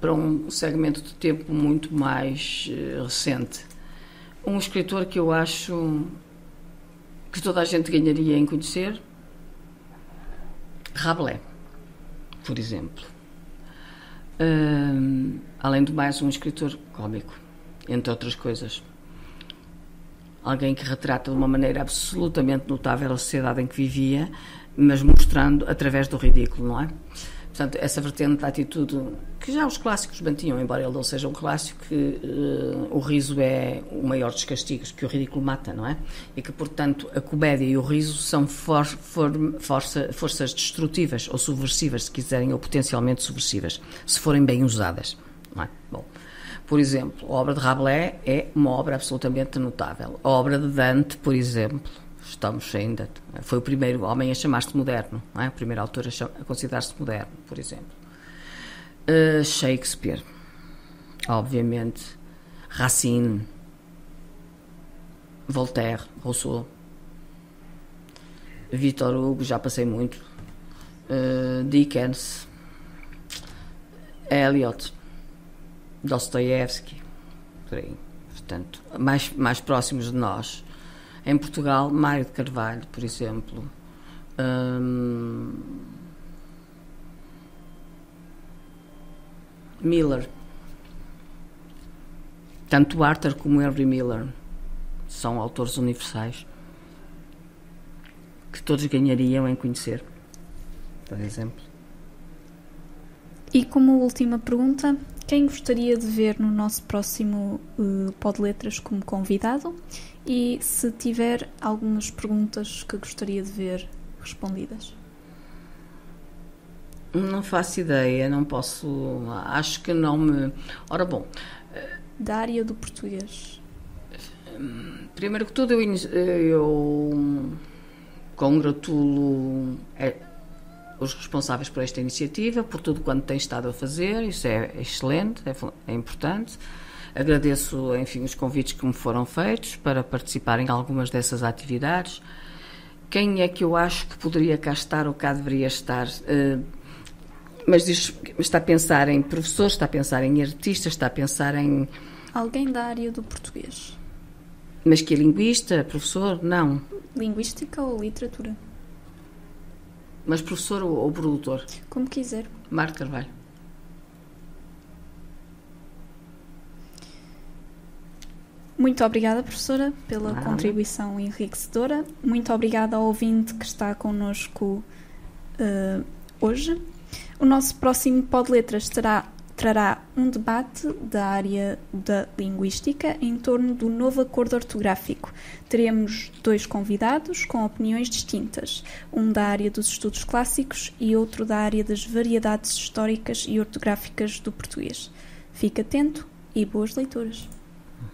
para um segmento de tempo muito mais uh, recente. Um escritor que eu acho que toda a gente ganharia em conhecer? Rabelais, por exemplo. Um, além do mais, um escritor cómico, entre outras coisas. Alguém que retrata de uma maneira absolutamente notável a sociedade em que vivia, mas mostrando através do ridículo, não é? Portanto, essa vertente da atitude que já os clássicos mantinham, embora ele não seja um clássico, que uh, o riso é o maior dos castigos, que o ridículo mata, não é? E que, portanto, a comédia e o riso são for, for, força, forças destrutivas ou subversivas, se quiserem, ou potencialmente subversivas, se forem bem usadas, não é? Bom, Por exemplo, a obra de Rabelais é uma obra absolutamente notável. A obra de Dante, por exemplo, estamos ainda. Foi o primeiro homem a chamar-se moderno, é? o primeiro autor a, a considerar-se moderno, por exemplo. Uh, Shakespeare, obviamente, Racine, Voltaire, Rousseau, Victor Hugo, já passei muito, uh, Dickens, Eliot, Dostoiévski, por aí. Portanto, mais, mais próximos de nós. Em Portugal, Mário de Carvalho, por exemplo. Um, Miller. Tanto Arthur como Henry Miller são autores universais que todos ganhariam em conhecer, por exemplo. E como última pergunta, quem gostaria de ver no nosso próximo uh, Pod Letras como convidado e se tiver algumas perguntas que gostaria de ver respondidas? Não faço ideia, não posso. Acho que não me. Ora, bom. Da área do português. Primeiro que tudo, eu, eu congratulo os responsáveis por esta iniciativa, por tudo quanto têm estado a fazer, isso é excelente, é, é importante. Agradeço, enfim, os convites que me foram feitos para participar em algumas dessas atividades. Quem é que eu acho que poderia cá estar ou cá deveria estar? Uh, mas diz, está a pensar em professores, está a pensar em artistas, está a pensar em. Alguém da área do português. Mas que é linguista, professor? Não. Linguística ou literatura? Mas professor ou, ou produtor? Como quiser. Marco Carvalho. Muito obrigada, professora, pela Nada. contribuição enriquecedora. Muito obrigada ao ouvinte que está connosco uh, hoje. O nosso próximo Pod Letras terá, trará um debate da área da linguística em torno do novo acordo ortográfico. Teremos dois convidados com opiniões distintas, um da área dos estudos clássicos e outro da área das variedades históricas e ortográficas do português. Fique atento e boas leituras!